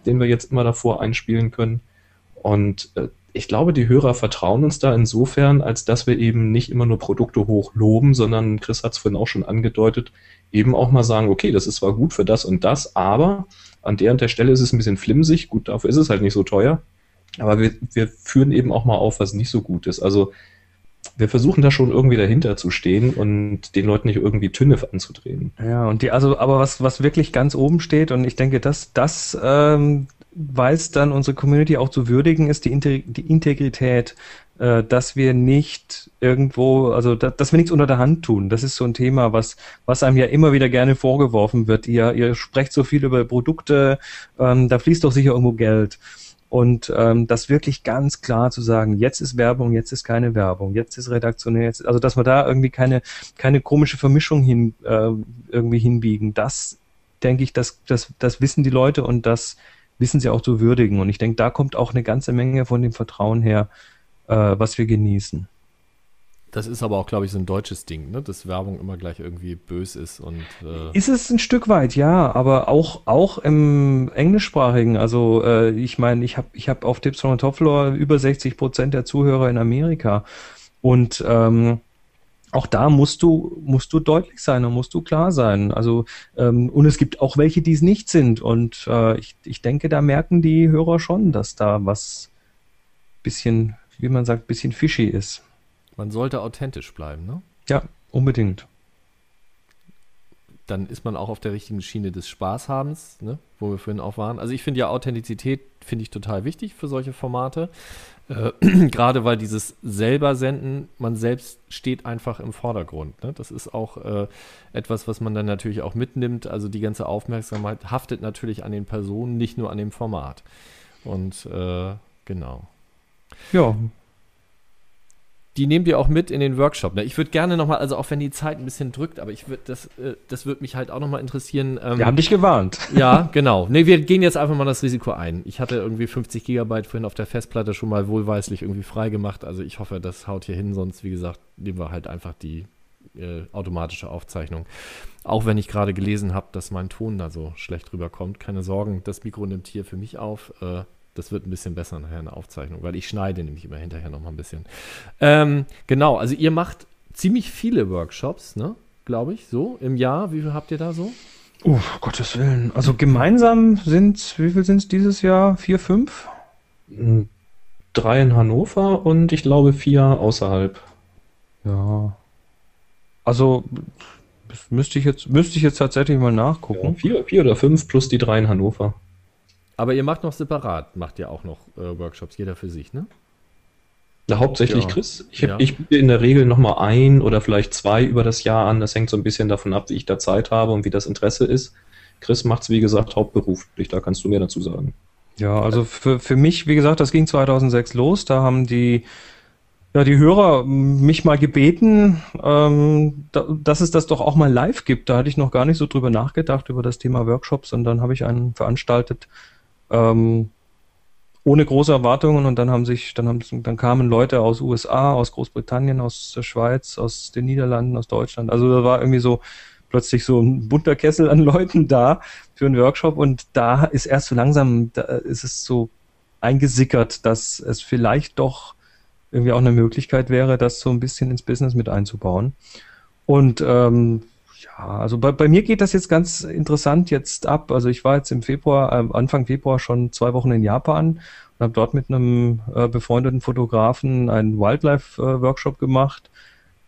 den wir jetzt immer davor einspielen können. Und äh, ich glaube, die Hörer vertrauen uns da insofern, als dass wir eben nicht immer nur Produkte hoch loben, sondern Chris hat es vorhin auch schon angedeutet, eben auch mal sagen, okay, das ist zwar gut für das und das, aber an der und der Stelle ist es ein bisschen flimsig, gut, dafür ist es halt nicht so teuer. Aber wir, wir führen eben auch mal auf, was nicht so gut ist. Also wir versuchen da schon irgendwie dahinter zu stehen und den Leuten nicht irgendwie Tünne anzudrehen. Ja, und die, also, aber was, was wirklich ganz oben steht, und ich denke, das, das ähm, weiß dann unsere Community auch zu würdigen, ist die, Integ die Integrität, äh, dass wir nicht irgendwo, also da, dass wir nichts unter der Hand tun. Das ist so ein Thema, was, was einem ja immer wieder gerne vorgeworfen wird. Ihr, ihr sprecht so viel über Produkte, ähm, da fließt doch sicher irgendwo Geld. Und ähm, das wirklich ganz klar zu sagen, jetzt ist Werbung, jetzt ist keine Werbung, jetzt ist redaktionell, jetzt, also dass wir da irgendwie keine, keine komische Vermischung hin, äh, irgendwie hinbiegen, das denke ich, das, das, das wissen die Leute und das wissen sie auch zu würdigen. Und ich denke, da kommt auch eine ganze Menge von dem Vertrauen her, äh, was wir genießen. Das ist aber auch, glaube ich, so ein deutsches Ding, ne? dass Werbung immer gleich irgendwie bös ist und. Äh ist es ein Stück weit, ja, aber auch, auch im Englischsprachigen. Also, äh, ich meine, ich habe ich hab auf from the Top Floor über 60 Prozent der Zuhörer in Amerika. Und ähm, auch da musst du, musst du deutlich sein und musst du klar sein. Also, ähm, und es gibt auch welche, die es nicht sind. Und äh, ich, ich denke, da merken die Hörer schon, dass da was bisschen, wie man sagt, bisschen fishy ist. Man sollte authentisch bleiben, ne? Ja, unbedingt. Dann ist man auch auf der richtigen Schiene des Spaßhabens, ne? wo wir vorhin auch waren. Also ich finde ja Authentizität finde ich total wichtig für solche Formate. Äh, Gerade weil dieses selber senden, man selbst steht einfach im Vordergrund. Ne? Das ist auch äh, etwas, was man dann natürlich auch mitnimmt. Also die ganze Aufmerksamkeit haftet natürlich an den Personen, nicht nur an dem Format. Und äh, genau. Ja. Die nehmt ihr auch mit in den Workshop. Ne? Ich würde gerne nochmal, also auch wenn die Zeit ein bisschen drückt, aber ich würde das, äh, das würde mich halt auch nochmal interessieren. Ähm, wir haben dich gewarnt. Ja, genau. Nee, wir gehen jetzt einfach mal das Risiko ein. Ich hatte irgendwie 50 Gigabyte vorhin auf der Festplatte schon mal wohlweislich irgendwie frei gemacht. Also ich hoffe, das haut hier hin, sonst, wie gesagt, nehmen wir halt einfach die äh, automatische Aufzeichnung. Auch wenn ich gerade gelesen habe, dass mein Ton da so schlecht rüberkommt. Keine Sorgen, das Mikro nimmt hier für mich auf. Äh, das wird ein bisschen besser nachher in der Aufzeichnung, weil ich schneide nämlich immer hinterher noch mal ein bisschen. Ähm, genau, also ihr macht ziemlich viele Workshops, ne? Glaube ich, so im Jahr. Wie viel habt ihr da so? Oh, Gottes Willen. Also gemeinsam sind wie viel sind es dieses Jahr? Vier, fünf? Hm, drei in Hannover und ich glaube vier außerhalb. Ja. Also müsste ich jetzt, müsste ich jetzt tatsächlich mal nachgucken. Ja, vier, vier oder fünf plus die drei in Hannover. Aber ihr macht noch separat, macht ihr auch noch äh, Workshops, jeder für sich, ne? Na, hauptsächlich ja. Chris. Ich, ja. ich biete in der Regel nochmal ein oder vielleicht zwei über das Jahr an. Das hängt so ein bisschen davon ab, wie ich da Zeit habe und wie das Interesse ist. Chris macht es, wie gesagt, hauptberuflich. Da kannst du mehr dazu sagen. Ja, also für, für mich, wie gesagt, das ging 2006 los. Da haben die ja, die Hörer mich mal gebeten, ähm, da, dass es das doch auch mal live gibt. Da hatte ich noch gar nicht so drüber nachgedacht, über das Thema Workshops. Und dann habe ich einen veranstaltet, ähm, ohne große Erwartungen. Und dann haben sich, dann haben, dann kamen Leute aus USA, aus Großbritannien, aus der Schweiz, aus den Niederlanden, aus Deutschland. Also da war irgendwie so plötzlich so ein bunter Kessel an Leuten da für einen Workshop. Und da ist erst so langsam, da ist es so eingesickert, dass es vielleicht doch irgendwie auch eine Möglichkeit wäre, das so ein bisschen ins Business mit einzubauen. Und ähm, ja, also bei, bei mir geht das jetzt ganz interessant jetzt ab. Also ich war jetzt im Februar, äh, Anfang Februar schon zwei Wochen in Japan und habe dort mit einem äh, befreundeten Fotografen einen Wildlife-Workshop äh, gemacht.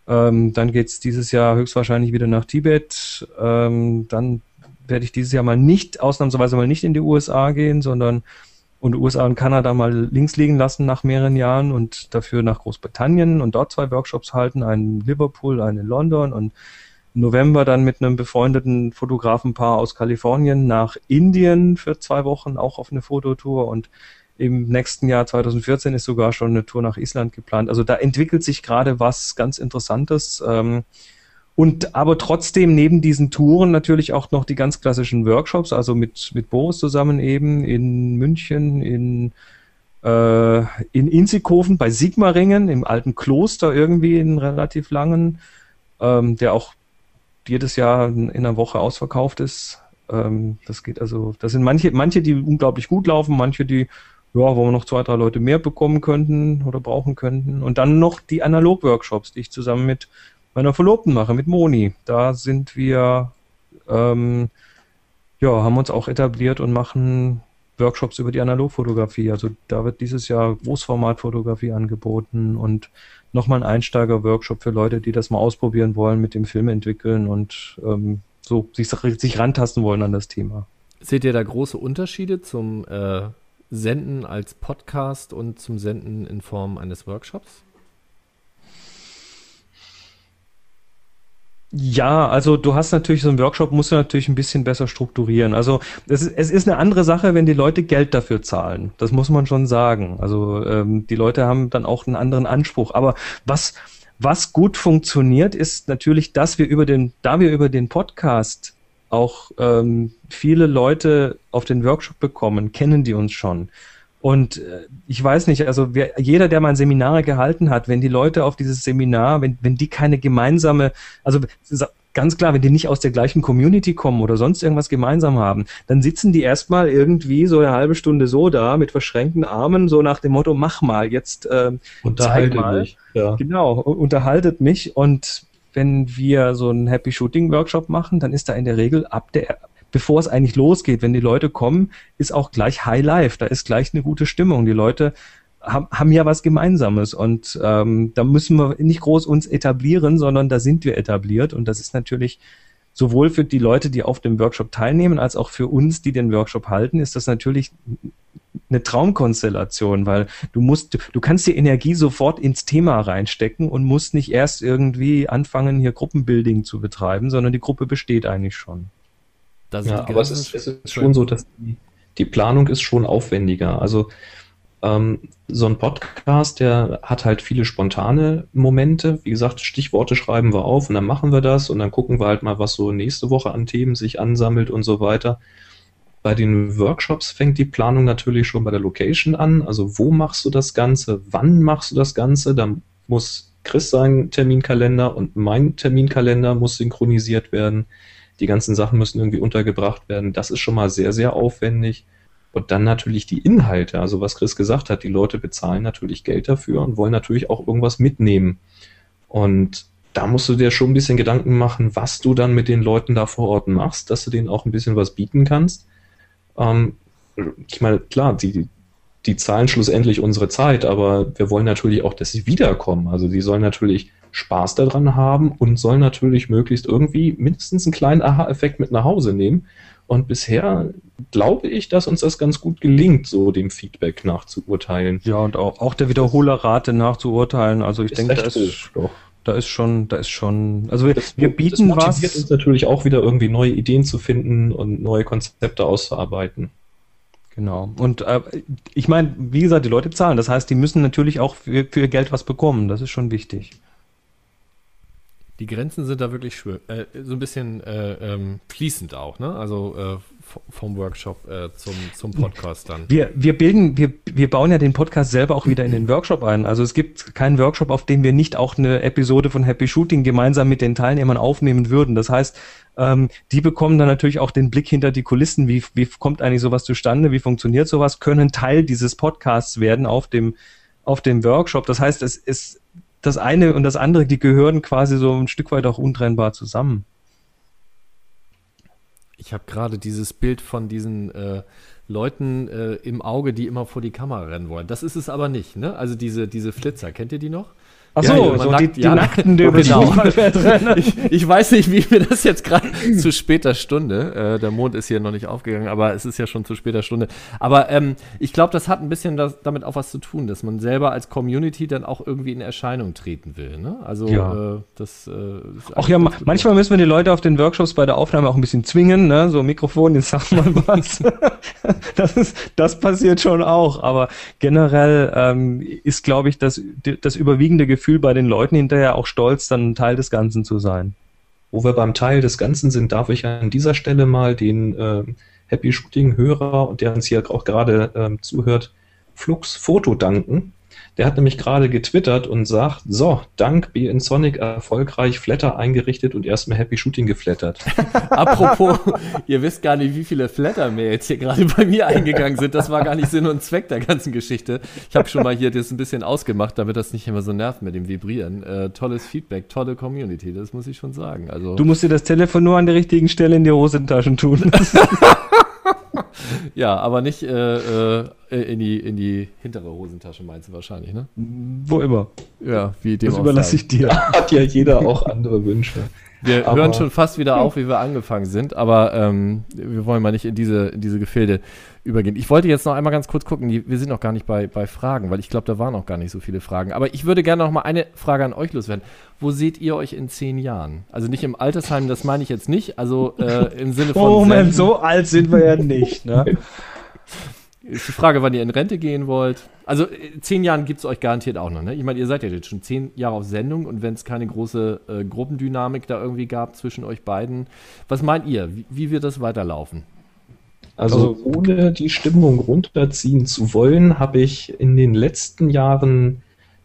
Ähm, dann geht's dieses Jahr höchstwahrscheinlich wieder nach Tibet. Ähm, dann werde ich dieses Jahr mal nicht, ausnahmsweise mal nicht in die USA gehen, sondern und USA und Kanada mal links liegen lassen nach mehreren Jahren und dafür nach Großbritannien und dort zwei Workshops halten, einen in Liverpool, einen in London und November dann mit einem befreundeten Fotografenpaar aus Kalifornien nach Indien für zwei Wochen, auch auf eine Fototour und im nächsten Jahr 2014 ist sogar schon eine Tour nach Island geplant. Also da entwickelt sich gerade was ganz Interessantes. Ähm, und aber trotzdem neben diesen Touren natürlich auch noch die ganz klassischen Workshops, also mit, mit Boris zusammen eben in München, in, äh, in Inzighofen bei Sigmaringen, im alten Kloster irgendwie in relativ langen, ähm, der auch jedes Jahr in, in einer Woche ausverkauft ist. Ähm, das geht also, das sind manche, manche, die unglaublich gut laufen, manche, die ja, wo wir noch zwei, drei Leute mehr bekommen könnten oder brauchen könnten. Und dann noch die Analog-Workshops, die ich zusammen mit meiner Verlobten mache, mit Moni. Da sind wir, ähm, ja, haben uns auch etabliert und machen Workshops über die Analogfotografie. Also da wird dieses Jahr Großformatfotografie angeboten und nochmal ein Einsteiger-Workshop für Leute, die das mal ausprobieren wollen, mit dem Film entwickeln und ähm, so sich, sich rantasten wollen an das Thema. Seht ihr da große Unterschiede zum äh, Senden als Podcast und zum Senden in Form eines Workshops? Ja, also du hast natürlich so einen Workshop, musst du natürlich ein bisschen besser strukturieren. Also es ist, es ist eine andere Sache, wenn die Leute Geld dafür zahlen. Das muss man schon sagen. Also ähm, die Leute haben dann auch einen anderen Anspruch. Aber was, was gut funktioniert, ist natürlich, dass wir über den, da wir über den Podcast auch ähm, viele Leute auf den Workshop bekommen, kennen die uns schon. Und äh, ich weiß nicht, also wer, jeder, der mal Seminare gehalten hat, wenn die Leute auf dieses Seminar, wenn, wenn die keine gemeinsame, also ganz klar, wenn die nicht aus der gleichen Community kommen oder sonst irgendwas gemeinsam haben, dann sitzen die erstmal irgendwie so eine halbe Stunde so da mit verschränkten Armen, so nach dem Motto, mach mal, jetzt äh, unterhaltet mal. mich. Ja. Genau, unterhaltet mich und wenn wir so einen Happy Shooting Workshop machen, dann ist da in der Regel ab der bevor es eigentlich losgeht, wenn die Leute kommen, ist auch gleich High Life, da ist gleich eine gute Stimmung. Die Leute haben, haben ja was Gemeinsames. Und ähm, da müssen wir nicht groß uns etablieren, sondern da sind wir etabliert. Und das ist natürlich sowohl für die Leute, die auf dem Workshop teilnehmen, als auch für uns, die den Workshop halten, ist das natürlich eine Traumkonstellation, weil du musst, du kannst die Energie sofort ins Thema reinstecken und musst nicht erst irgendwie anfangen, hier Gruppenbuilding zu betreiben, sondern die Gruppe besteht eigentlich schon ja, aber es ist, es ist schon so, dass die, die Planung ist schon aufwendiger. Also Ähm, so ein Podcast, der hat halt viele spontane Momente. Wie gesagt, Stichworte schreiben wir auf und dann machen wir das und dann gucken wir halt mal, was so nächste Woche an Themen sich ansammelt und so weiter. Bei den Workshops fängt die Planung natürlich schon bei der Location an. Also wo machst du das Ganze? Wann machst du das Ganze? Dann muss Chris sein Terminkalender und mein Terminkalender muss synchronisiert werden. Die ganzen Sachen müssen irgendwie untergebracht werden. Das ist schon mal sehr, sehr aufwendig. Und dann natürlich die Inhalte, also was Chris gesagt hat, die Leute bezahlen natürlich Geld dafür und wollen natürlich auch irgendwas mitnehmen. Und da musst du dir schon ein bisschen Gedanken machen, was du dann mit den Leuten da vor Ort machst, dass du denen auch ein bisschen was bieten kannst. Ähm, ich meine, klar, die, die zahlen schlussendlich unsere Zeit, aber wir wollen natürlich auch, dass sie wiederkommen. Also die sollen natürlich Spaß daran haben und sollen natürlich möglichst irgendwie mindestens einen kleinen Aha-Effekt mit nach Hause nehmen. Und bisher glaube ich, dass uns das ganz gut gelingt, so dem Feedback nachzuurteilen. Ja, und auch, auch der Wiederholerrate nachzuurteilen. Also ich ist denke, da ist, da ist schon, da ist schon, also wir, das, wir bieten das motiviert was. uns natürlich auch wieder irgendwie neue Ideen zu finden und neue Konzepte auszuarbeiten. Genau. Und äh, ich meine, wie gesagt, die Leute zahlen. Das heißt, die müssen natürlich auch für, für ihr Geld was bekommen. Das ist schon wichtig. Die Grenzen sind da wirklich äh, so ein bisschen äh, ähm, fließend auch, ne? Also äh, vom Workshop äh, zum, zum Podcast dann. Wir, wir bilden, wir, wir bauen ja den Podcast selber auch wieder in den Workshop ein. Also es gibt keinen Workshop, auf dem wir nicht auch eine Episode von Happy Shooting gemeinsam mit den Teilnehmern aufnehmen würden. Das heißt, ähm, die bekommen dann natürlich auch den Blick hinter die Kulissen. Wie, wie kommt eigentlich sowas zustande? Wie funktioniert sowas? Können Teil dieses Podcasts werden auf dem, auf dem Workshop. Das heißt, es ist das eine und das andere, die gehören quasi so ein Stück weit auch untrennbar zusammen. Ich habe gerade dieses Bild von diesen äh, Leuten äh, im Auge, die immer vor die Kamera rennen wollen. Das ist es aber nicht, ne? Also diese, diese Flitzer, kennt ihr die noch? Ach so, ja, so nackt, die, die ja, Nackten, die über genau. ich, ich weiß nicht, wie mir das jetzt gerade zu später Stunde, äh, der Mond ist hier noch nicht aufgegangen, aber es ist ja schon zu später Stunde. Aber ähm, ich glaube, das hat ein bisschen das, damit auch was zu tun, dass man selber als Community dann auch irgendwie in Erscheinung treten will. Ne? Also ja. äh, das äh, Auch ja, manchmal müssen wir die Leute auf den Workshops bei der Aufnahme auch ein bisschen zwingen, ne? so Mikrofon, jetzt sag mal was. das, ist, das passiert schon auch, aber generell ähm, ist, glaube ich, das, das überwiegende Gefühl, Gefühl bei den Leuten hinterher auch stolz, dann Teil des Ganzen zu sein. Wo wir beim Teil des Ganzen sind, darf ich an dieser Stelle mal den äh, Happy Shooting Hörer und der uns hier auch gerade äh, zuhört, Flux Foto danken. Der hat nämlich gerade getwittert und sagt, so, dank BN Sonic erfolgreich Flatter eingerichtet und erstmal Happy Shooting geflattert. Apropos, ihr wisst gar nicht, wie viele Flatter-Mails hier gerade bei mir eingegangen sind. Das war gar nicht Sinn und Zweck der ganzen Geschichte. Ich habe schon mal hier das ein bisschen ausgemacht, damit das nicht immer so nervt mit dem Vibrieren. Äh, tolles Feedback, tolle Community, das muss ich schon sagen. Also, du musst dir das Telefon nur an der richtigen Stelle in die Hosentaschen tun. ja, aber nicht äh, äh, in, die, in die hintere Hosentasche meinst du wahrscheinlich, ne? Wo immer. Ja, wie dem Das überlasse ich dir. Hat ja jeder auch andere Wünsche. Wir aber hören schon fast wieder auf, wie wir angefangen sind, aber ähm, wir wollen mal nicht in diese, in diese Gefilde übergehen. Ich wollte jetzt noch einmal ganz kurz gucken, wir sind noch gar nicht bei, bei Fragen, weil ich glaube, da waren noch gar nicht so viele Fragen. Aber ich würde gerne noch mal eine Frage an euch loswerden. Wo seht ihr euch in zehn Jahren? Also nicht im Altersheim, das meine ich jetzt nicht, also äh, im Sinne von. Moment, so alt sind wir ja nicht, ne? Ist die Frage, wann ihr in Rente gehen wollt. Also in zehn Jahren gibt es euch garantiert auch noch. Ne? Ich meine, ihr seid ja jetzt schon zehn Jahre auf Sendung und wenn es keine große äh, Gruppendynamik da irgendwie gab zwischen euch beiden, was meint ihr? Wie, wie wird das weiterlaufen? Also, also ohne die Stimmung runterziehen zu wollen, habe ich in den letzten Jahren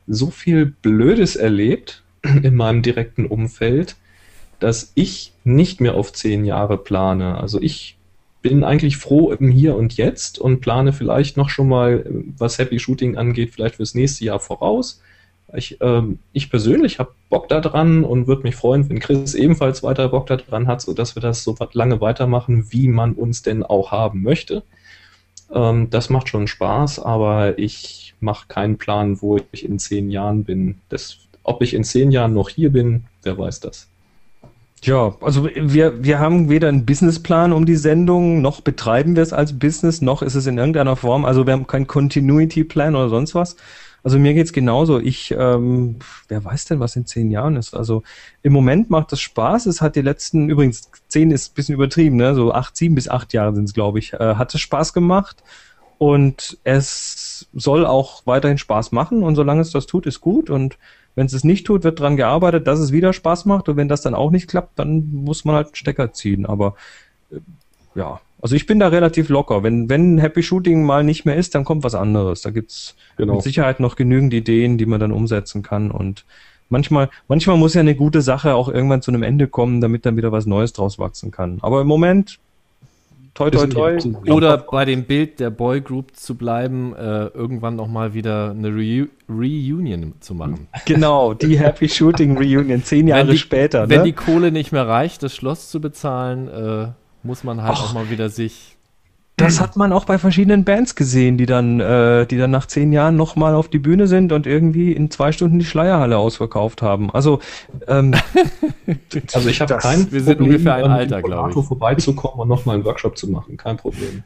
so viel Blödes erlebt in meinem direkten Umfeld, dass ich nicht mehr auf zehn Jahre plane. Also ich bin eigentlich froh im Hier und Jetzt und plane vielleicht noch schon mal, was Happy Shooting angeht, vielleicht fürs nächste Jahr voraus. Ich, ähm, ich persönlich habe Bock daran und würde mich freuen, wenn Chris ebenfalls weiter Bock daran hat, sodass wir das so lange weitermachen, wie man uns denn auch haben möchte. Ähm, das macht schon Spaß, aber ich mache keinen Plan, wo ich in zehn Jahren bin. Das, ob ich in zehn Jahren noch hier bin, wer weiß das. Ja, also wir, wir haben weder einen Businessplan um die Sendung, noch betreiben wir es als Business, noch ist es in irgendeiner Form, also wir haben keinen Continuity Plan oder sonst was, also mir geht's genauso. Ich, ähm, wer weiß denn, was in zehn Jahren ist? Also im Moment macht das Spaß. Es hat die letzten, übrigens zehn ist ein bisschen übertrieben, ne? So acht, sieben bis acht Jahre sind es, glaube ich. Äh, hat es Spaß gemacht. und es soll auch weiterhin Spaß machen und solange es das tut, ist gut und wenn es es nicht tut, wird dran gearbeitet, dass es wieder Spaß macht und wenn das dann auch nicht klappt, dann muss man halt einen Stecker ziehen, aber äh, ja, also ich bin da relativ locker. Wenn, wenn Happy Shooting mal nicht mehr ist, dann kommt was anderes. Da gibt's genau. mit Sicherheit noch genügend Ideen, die man dann umsetzen kann und manchmal, manchmal muss ja eine gute Sache auch irgendwann zu einem Ende kommen, damit dann wieder was Neues draus wachsen kann. Aber im Moment, toi, toi, toi. Oder bei dem Bild der Boy Group zu bleiben, äh, irgendwann nochmal wieder eine Re Reunion zu machen. Genau, die Happy Shooting Reunion, zehn Jahre die, später. Wenn ne? die Kohle nicht mehr reicht, das Schloss zu bezahlen, äh, muss man halt Och, auch mal wieder sich das hat man auch bei verschiedenen Bands gesehen, die dann, äh, die dann nach zehn Jahren nochmal auf die Bühne sind und irgendwie in zwei Stunden die Schleierhalle ausverkauft haben. Also, ähm, also ich habe kein Wir sind Problem, ungefähr ein Alter, glaube ich. vorbeizukommen und nochmal einen Workshop zu machen, kein Problem.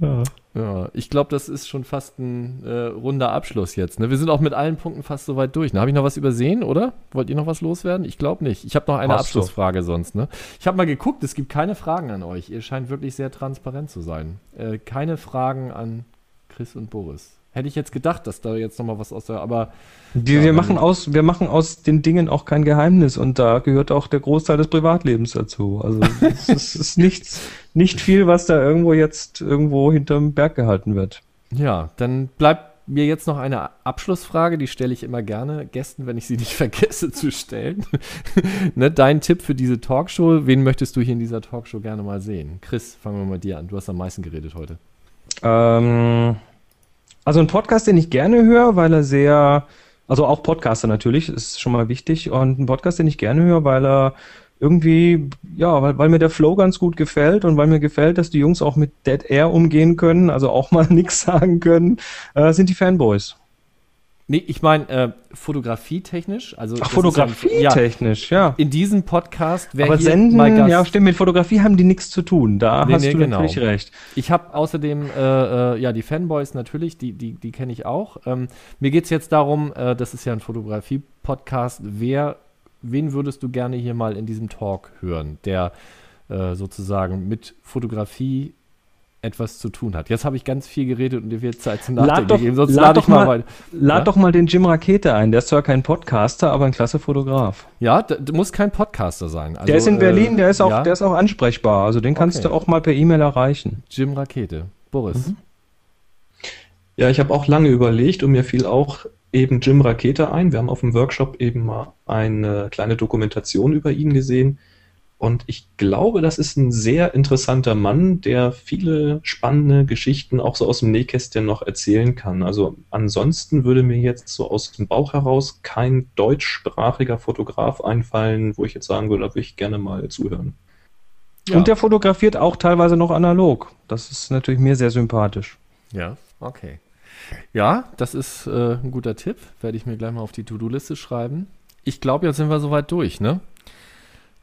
Ja. Ja, ich glaube, das ist schon fast ein äh, runder Abschluss jetzt. Ne? Wir sind auch mit allen Punkten fast so weit durch. Ne? Habe ich noch was übersehen, oder? Wollt ihr noch was loswerden? Ich glaube nicht. Ich habe noch eine Hast Abschlussfrage du. sonst. Ne? Ich habe mal geguckt, es gibt keine Fragen an euch. Ihr scheint wirklich sehr transparent zu sein. Äh, keine Fragen an Chris und Boris. Hätte ich jetzt gedacht, dass da jetzt noch mal was aus der, aber die, ja, wir machen aus, wir machen aus den Dingen auch kein Geheimnis und da gehört auch der Großteil des Privatlebens dazu. Also es ist, ist nichts, nicht viel, was da irgendwo jetzt irgendwo hinterm Berg gehalten wird. Ja, dann bleibt mir jetzt noch eine Abschlussfrage, die stelle ich immer gerne Gästen, wenn ich sie nicht vergesse zu stellen. ne, dein Tipp für diese Talkshow, wen möchtest du hier in dieser Talkshow gerne mal sehen? Chris, fangen wir mal dir an. Du hast am meisten geredet heute. Ähm, also ein Podcast, den ich gerne höre, weil er sehr, also auch Podcaster natürlich, ist schon mal wichtig. Und ein Podcast, den ich gerne höre, weil er irgendwie, ja, weil, weil mir der Flow ganz gut gefällt und weil mir gefällt, dass die Jungs auch mit Dead Air umgehen können, also auch mal nichts sagen können, äh, sind die Fanboys. Nee, ich meine, äh, fotografietechnisch. Also Ach, fotografietechnisch, ja, ja, In diesem Podcast wäre hier senden, mal Gast. Ja, stimmt, mit Fotografie haben die nichts zu tun. Da nee, hast nee, du genau. natürlich recht. Ich habe außerdem, äh, äh, ja, die Fanboys natürlich, die, die, die kenne ich auch. Ähm, mir geht es jetzt darum, äh, das ist ja ein Fotografie-Podcast, wer, wen würdest du gerne hier mal in diesem Talk hören, der äh, sozusagen mit Fotografie etwas zu tun hat. Jetzt habe ich ganz viel geredet und dir wird Zeit zum Nachdenken lad gegeben. Sonst lad, lad, mal, mal, lad ja? doch mal den Jim Rakete ein. Der ist zwar kein Podcaster, aber ein klasse Fotograf. Ja, du musst kein Podcaster sein. Also, der ist in Berlin, der ist auch, ja? der ist auch ansprechbar. Also den kannst okay. du auch mal per E-Mail erreichen. Jim Rakete. Boris. Mhm. Ja, ich habe auch lange überlegt und mir fiel auch eben Jim Rakete ein. Wir haben auf dem Workshop eben mal eine kleine Dokumentation über ihn gesehen. Und ich glaube, das ist ein sehr interessanter Mann, der viele spannende Geschichten auch so aus dem Nähkästchen noch erzählen kann. Also ansonsten würde mir jetzt so aus dem Bauch heraus kein deutschsprachiger Fotograf einfallen, wo ich jetzt sagen würde, da würde ich gerne mal zuhören. Ja. Und der fotografiert auch teilweise noch analog. Das ist natürlich mir sehr sympathisch. Ja, okay. Ja, das ist äh, ein guter Tipp. Werde ich mir gleich mal auf die To-Do-Liste schreiben. Ich glaube, jetzt sind wir soweit durch, ne?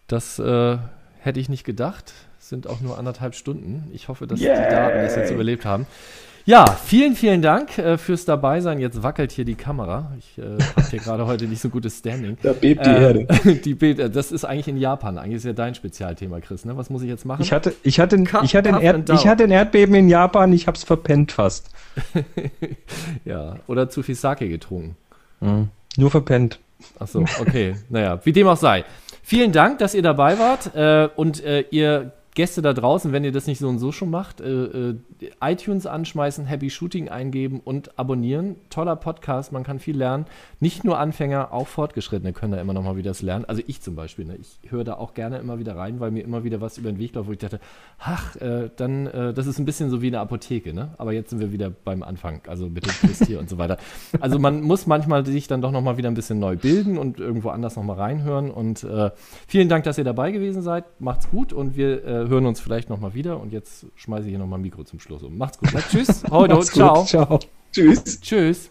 Das äh, hätte ich nicht gedacht. Sind auch nur anderthalb Stunden. Ich hoffe, dass Yay. die Daten das jetzt überlebt haben. Ja, vielen, vielen Dank äh, fürs Dabeisein. Jetzt wackelt hier die Kamera. Ich äh, habe hier gerade heute nicht so gutes Standing. Da bebt die äh, Erde. Die bebt, äh, das ist eigentlich in Japan. Eigentlich ist ja dein Spezialthema, Chris. Ne? Was muss ich jetzt machen? Ich hatte, ich hatte, ich hatte, ein, Erd, ich hatte ein Erdbeben in Japan. Ich habe es verpennt fast. ja, oder zu viel Sake getrunken. Mhm. Nur verpennt. Ach so, okay. naja, wie dem auch sei. Vielen Dank, dass ihr dabei wart äh, und äh, ihr Gäste da draußen, wenn ihr das nicht so und so schon macht, äh, äh, iTunes anschmeißen, Happy Shooting eingeben und abonnieren. Toller Podcast, man kann viel lernen. Nicht nur Anfänger, auch Fortgeschrittene können da immer noch mal wieder das lernen. Also ich zum Beispiel, ne? ich höre da auch gerne immer wieder rein, weil mir immer wieder was über den Weg läuft, wo ich dachte, ach, äh, dann, äh, das ist ein bisschen so wie eine Apotheke, ne? Aber jetzt sind wir wieder beim Anfang, also bitte Christ hier und so weiter. Also man muss manchmal sich dann doch noch mal wieder ein bisschen neu bilden und irgendwo anders noch mal reinhören. Und äh, vielen Dank, dass ihr dabei gewesen seid. Macht's gut und wir äh, hören uns vielleicht nochmal wieder. Und jetzt schmeiße ich hier nochmal ein Mikro zum Schluss um. Macht's gut. Na, tschüss. Heute. ciao. Ciao. Tschüss. Tschüss.